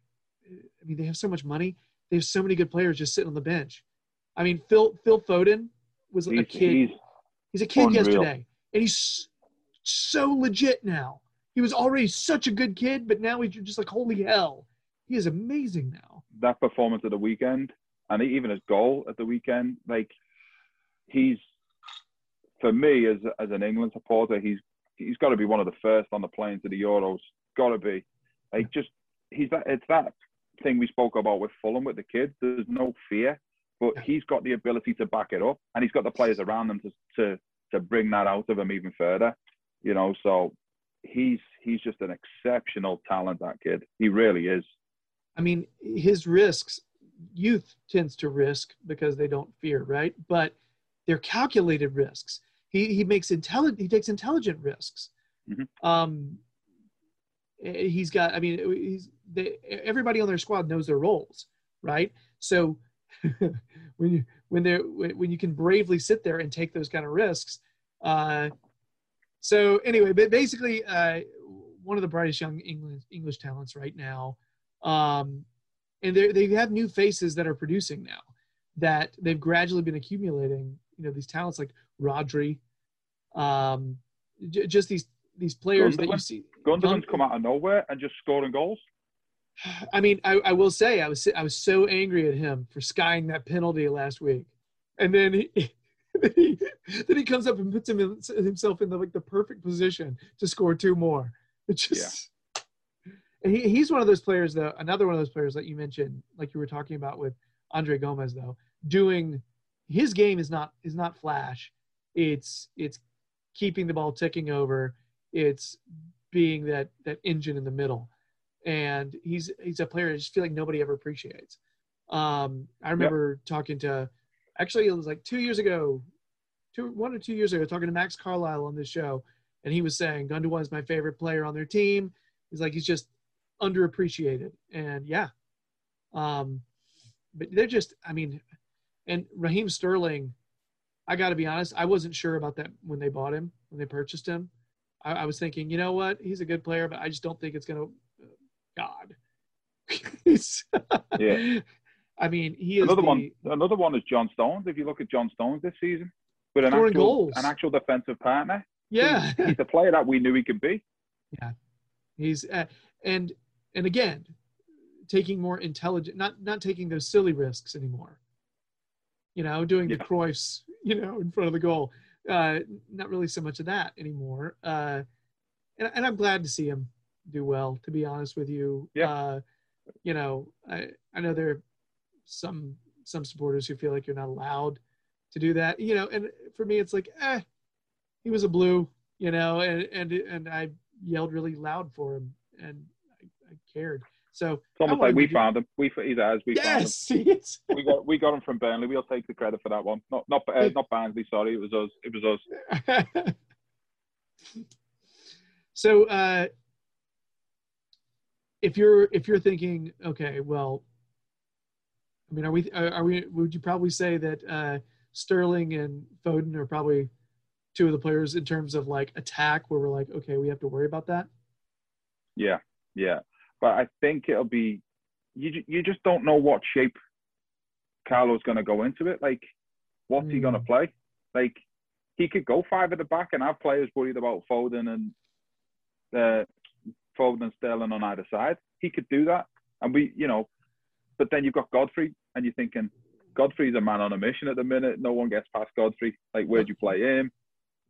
I mean, they have so much money. They have so many good players just sitting on the bench. I mean, Phil Phil Foden was a kid. he's He's a kid Unreal. yesterday, and he's so legit now. He was already such a good kid, but now he's just like holy hell. He is amazing now. that performance at the weekend, and even his goal at the weekend, like he's for me as as an England supporter, he's he's got to be one of the first on the plane to the Euros. Got to be, like just he's that it's that thing we spoke about with Fulham with the kids. There's no fear, but he's got the ability to back it up, and he's got the players around him to to to bring that out of him even further. You know, so he's he's just an exceptional talent. That kid, he really is. I mean, his risks, youth tends to risk because they don't fear, right? But they're calculated risks. He he makes intelligent. He takes intelligent risks. Mhm. Um, eh, he's got. I mean, he's they, everybody on their squad knows their roles, right? So when you when they're when when you can bravely sit there and take those kind of risks. Uh, so anyway, but basically, uh, one of the brightest young English English talents right now um, and they they have new faces that are producing now that they've gradually been accumulating. You know, these talents like Rodri, um, j- just these these players that you Gundogan. see. Gundogan's come out of nowhere and just scoring goals. I mean, I, I will say I was I was so angry at him for skying that penalty last week, and then he. then he, then he comes up and puts him in, himself in the like the perfect position to score two more. It's just, and he, he's one of those players though. Another one of those players that you mentioned, like you were talking about with Andre Gomez, though, doing his game is not is not flash. It's it's keeping the ball ticking over. It's being that that engine in the middle, and he's he's a player I just feel like nobody ever appreciates. Um, I remember talking to, actually it was like two years ago, two one or two years ago, talking to Max Carlisle on this show, and he was saying Gundogan is my favorite player on their team. He's like he's just underappreciated, and yeah, um, but they're just I mean, and Raheem Sterling, I got to be honest, I wasn't sure about that when they bought him when they purchased him. I, I was thinking, you know what, he's a good player, but I just don't think it's gonna. God, Yeah. I mean, he is Another the, one, another one is John Stones. If you look at John Stones this season, with an actual, goals. an actual defensive partner, Yeah, he's the player that we knew he could be. Yeah, he's uh, and and again, taking more intelligent, not not taking those silly risks anymore. You know, doing the Yeah. Cruyffs, you know, in front of the goal. Uh, not really so much of that anymore. Uh, and, and I'm glad to see him do well. To be honest with you, Yeah. Uh, you know, I I know there some some supporters who feel like you're not allowed to do that. You know, and for me, it's like, eh, he was a blue, you know, and and and I yelled really loud for him, and I, I cared. So It's almost like we do- found him. We he's ours. We found him. yes, yes. We got we got him from Burnley. We'll take the credit for that one. Not not uh, not Barnsley. Sorry, it was us. It was us. So uh, if you're if you're thinking, okay, well, I mean, are we are, we? Would you probably say that uh, Sterling and Foden are probably two of the players in terms of like attack where we're like, okay, we have to worry about that. Yeah, yeah. But I think it'll be you. You just don't know what shape Carlo's going to go into it. Like, what's he going to Mm. play? Like, he could go five at the back and have players worried about Foden and uh, Foden and Sterling on either side. He could do that, and we, you know. But then you've got Godfrey, and you're thinking Godfrey's a man on a mission at the minute. No one gets past Godfrey. Like, where'd you play him?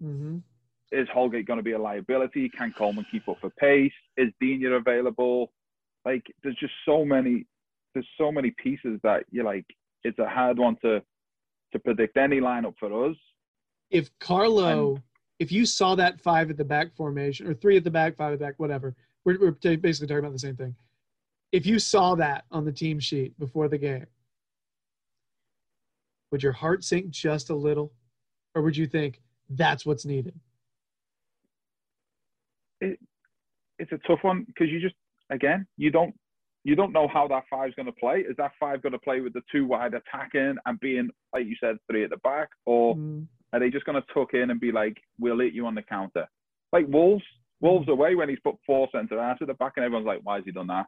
Mm-hmm. is Holgate going to be a liability? Can Coleman keep up for pace? Is Digne available? Like, there's just so many, there's so many pieces that you're like, it's a hard one to to predict any lineup for us. If Carlo, if you saw that five at the back formation or three at the back, five at the back, whatever, we're, we're basically talking about the same thing. If you saw that on the team sheet before the game, would your heart sink just a little, or would you think that's what's needed? It's a tough one because you just, again, you don't you don't know how that five's going to play. Is that five going to play with the two wide attacking and being, like you said, three at the back, or Mm, Are they just going to tuck in and be like, we'll hit you on the counter? Like Wolves, Wolves away when he's put four centre halves at the back and everyone's like, why has he done that?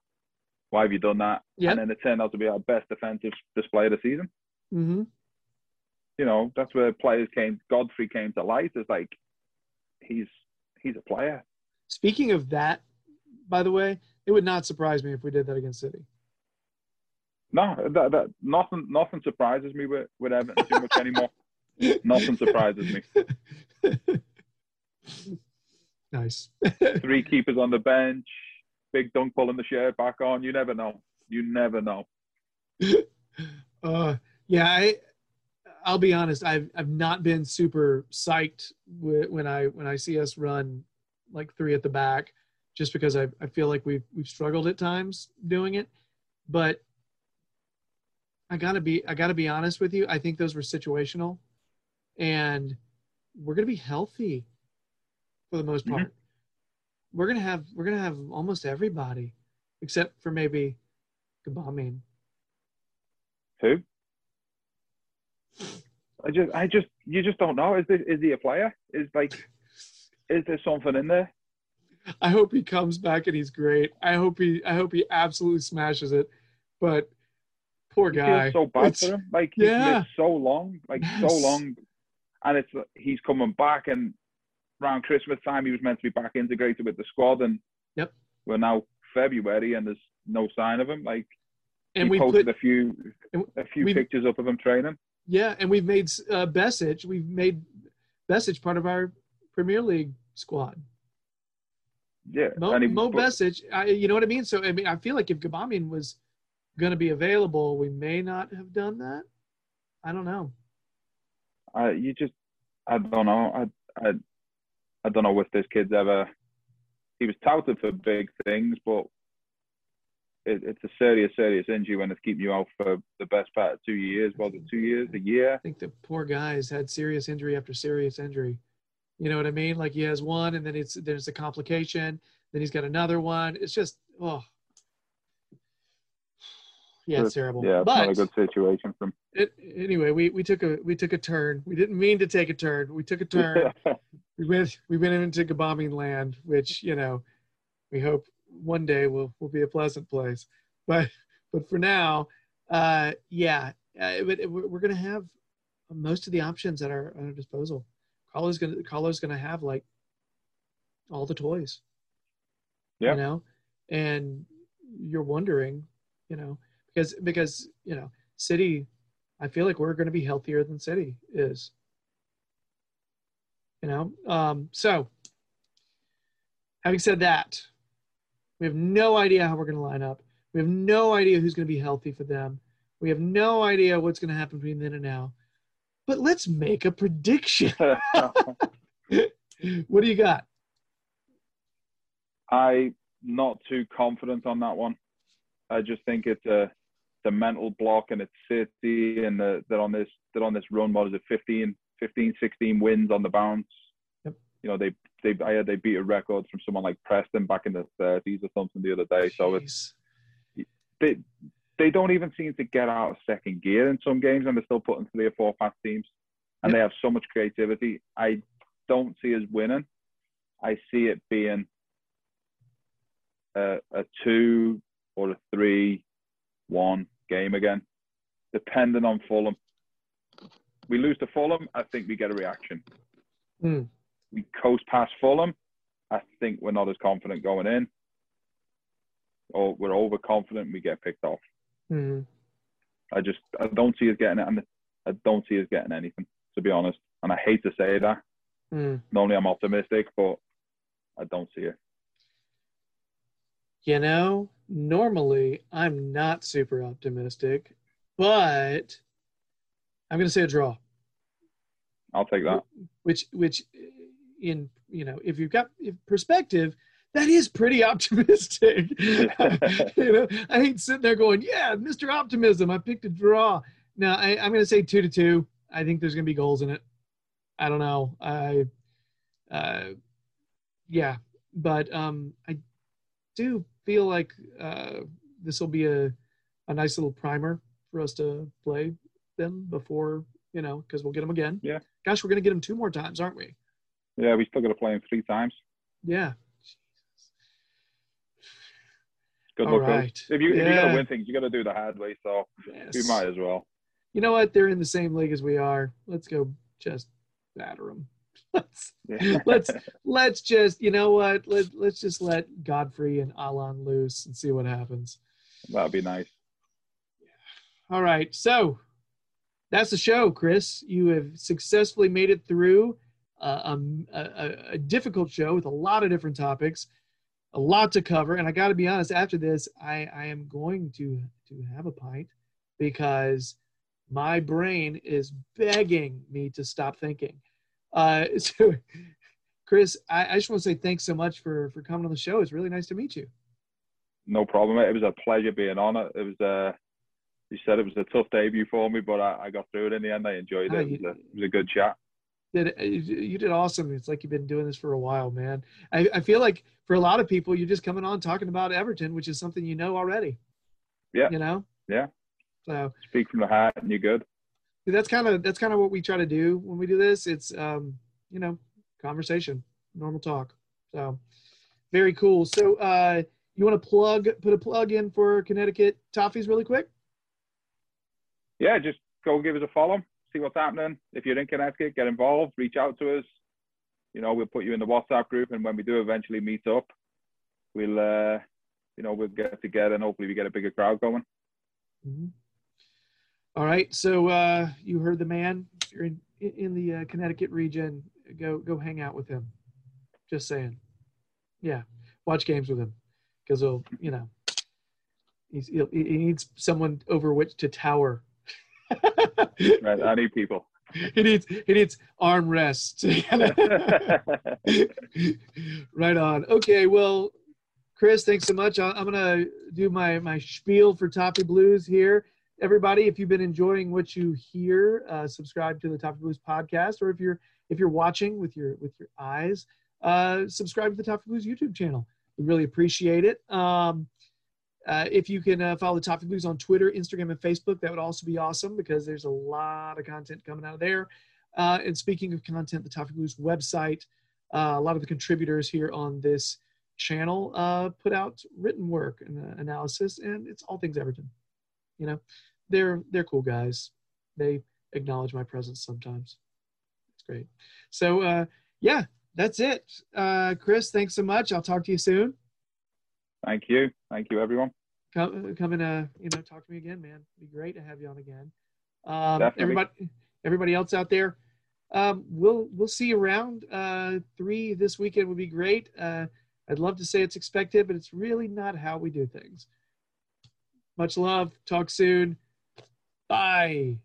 Why have you done that? Yep. And then it turned out to be our best defensive display of the season. mm-hmm. You know, that's where players came, Godfrey came to light. It's like, he's he's a player. Speaking of that, by the way, it would not surprise me if we did that against City. No, that, that nothing nothing surprises me with, with Everton too much anymore. Nothing surprises me. nice. Three keepers on the bench, big Dunc pulling the shirt back on. You never know. You never know. uh, yeah, I, I'll be honest. I've I've not been super psyched wh- when I when I see us run like three at the back, just because I I feel like we've we've struggled at times doing it. But I gotta be I gotta be honest with you. I think those were situational, and we're gonna be healthy for the most Mhm. part. We're gonna have we're gonna have almost everybody, except for maybe Gbamin. Who? I just, I just, you just don't know. Is this, is he a player? Is like, is there something in there? I hope he comes back and he's great. I hope he I hope he absolutely smashes it. But poor guy. so bad It's- for him. Like he's yeah. so long, like so long, and it's he's coming back. And around Christmas time, he was meant to be back integrated with the squad, and Yep. we're now February, and there's no sign of him. Like and he we posted put a few, a few we- pictures up of him training. Yeah, and we've made uh, Besic. We've made Besic part of our Premier League squad. Yeah, Mo, he, Mo but-. I, you know what I mean? So I mean, I feel like if Gbamin was going to be available, we may not have done that. I don't know. I, you just, I don't know. I, I, I don't know if this kid's ever. He was touted for big things, but it, it's a serious, serious injury when it's keeping you out for the best part of two years. Was it two years? A year? I think the poor guy has had serious injury after serious injury. You know what I mean? Like he has one, and then it's there's a complication. Then he's got another one. It's just oh, yeah, it's terrible. Yeah, it's but not a good situation for him. it, anyway, we we took a we took a turn. We didn't mean to take a turn. We took a turn. we went we went into bombing land, which you know, we hope one day will will be a pleasant place. But but for now, uh, yeah, uh, but we're, we're gonna have most of the options at our at our disposal. Carlo's gonna Carlo's gonna have like all the toys. Yeah. You know, and you're wondering, you know, because because you know, City, I feel like we're going to be healthier than City is. You know, um, so having said that, we have no idea how we're going to line up. We have no idea who's going to be healthy for them. We have no idea what's going to happen between then and now. But let's make a prediction. what do you got? I'm not too confident on that one. I just think it's a the mental block and it's City and the, they're on this they're on this run. What is it? 15, 15, 16 wins on the bounce. Yep. You know they they I heard they beat a record from someone like Preston back in the 30s or something the other day. So it's they they don't even seem to get out of second gear in some games, and they're still putting three or four past teams, and Yep. they have so much creativity. I don't see us winning. I see it being a, a two or a three one game again, depending on Fulham. We lose to Fulham, I think we get a reaction. Hmm. We coast past Fulham, I think we're not as confident going in, or we're overconfident, we get picked off. Mhm. I just I don't see us getting it, and I don't see us getting anything to be honest. And I hate to say that. Mm. Normally I'm optimistic, but I don't see it. You know, normally I'm not super optimistic, but I'm going to say a draw. I'll take that. which which in you know if you've got perspective that is pretty optimistic. You know i hate sitting there going yeah mr optimism i picked a draw. Now I, i'm going to say two to two. I think there's going to be goals in it. I don't know. I uh yeah but um i do feel like uh this will be a a nice little primer for us to play them before you know because we'll get them again. Yeah. gosh we're going to get them two more times aren't we Yeah, we still got to play him three times. yeah Good All luck. right. If you if you got to win things, you got to do the hard way. So Yes. we might as well. You know what? They're in the same league as we are. Let's go just batter them. Let's Yeah. let's let's just you know what? Let let's just let Godfrey and Allan loose and see what happens. That'd be nice. All right, so that's the show, Chris. You have successfully made it through um, a, a, a difficult show with a lot of different topics, a lot to cover. And I got to be honest, after this, I, I am going to to have a pint because my brain is begging me to stop thinking. Uh, so, Chris, I, I just want to say thanks so much for for coming on the show. It's really nice to meet you. No problem. It was a pleasure being on it. It was uh you said it was a tough debut for me, but I, I got through it in the end. I enjoyed Ah, it. It you- was, a, it was a good chat. Did you did awesome. It's like you've been doing this for a while, man. I, I feel like for a lot of people, you're just coming on talking about Everton, which is something you know already. Yeah. You know. Yeah. So Speak from the heart, and you're good. that's kind of that's kind of what we try to do when we do this. It's um, you know, conversation, normal talk. So very cool. So uh, you want to plug put a plug in for Connecticut Toffees really quick? Yeah, just go give us a follow. See what's happening. If you're in Connecticut, get involved. Reach out to us. You know, we'll put you in the WhatsApp group, and when we do eventually meet up, we'll uh, you know we'll get together and hopefully we get a bigger crowd going. Mhm. All right. So uh, you heard the man. If you're in in the uh, Connecticut region, go go hang out with him. Just saying. Yeah, watch games with him because he'll you know he's he needs someone over which to tower. Right, I need people. he needs he needs armrests. right on. Okay. Well, Chris, thanks so much. I'm gonna do my my spiel for Toffee Blues here. Everybody, if you've been enjoying what you hear, uh, subscribe to the Toffee Blues podcast, or if you're if you're watching with your with your eyes, uh, subscribe to the Toffee Blues YouTube channel. We really appreciate it. Um, uh, if you can uh, follow the Toffee Blues on Twitter, Instagram, and Facebook, that would also be awesome because there's a lot of content coming out of there. Uh, and speaking of content, the Toffee Blues website, uh, a lot of the contributors here on this channel uh, put out written work and uh, analysis, and it's all things Everton. You know, they're they're cool guys. They acknowledge my presence sometimes. It's great. So yeah, that's it. Chris, thanks so much. I'll talk to you soon. Thank you, thank you, everyone. Come come and uh, you know talk to me again, man. It'd be great to have you on again. Um, Definitely. everybody, everybody else out there, um, we'll we'll see you around. Uh, three this weekend would be great. Uh, I'd love to say it's expected, but it's really not how we do things. Much love. Talk soon. Bye.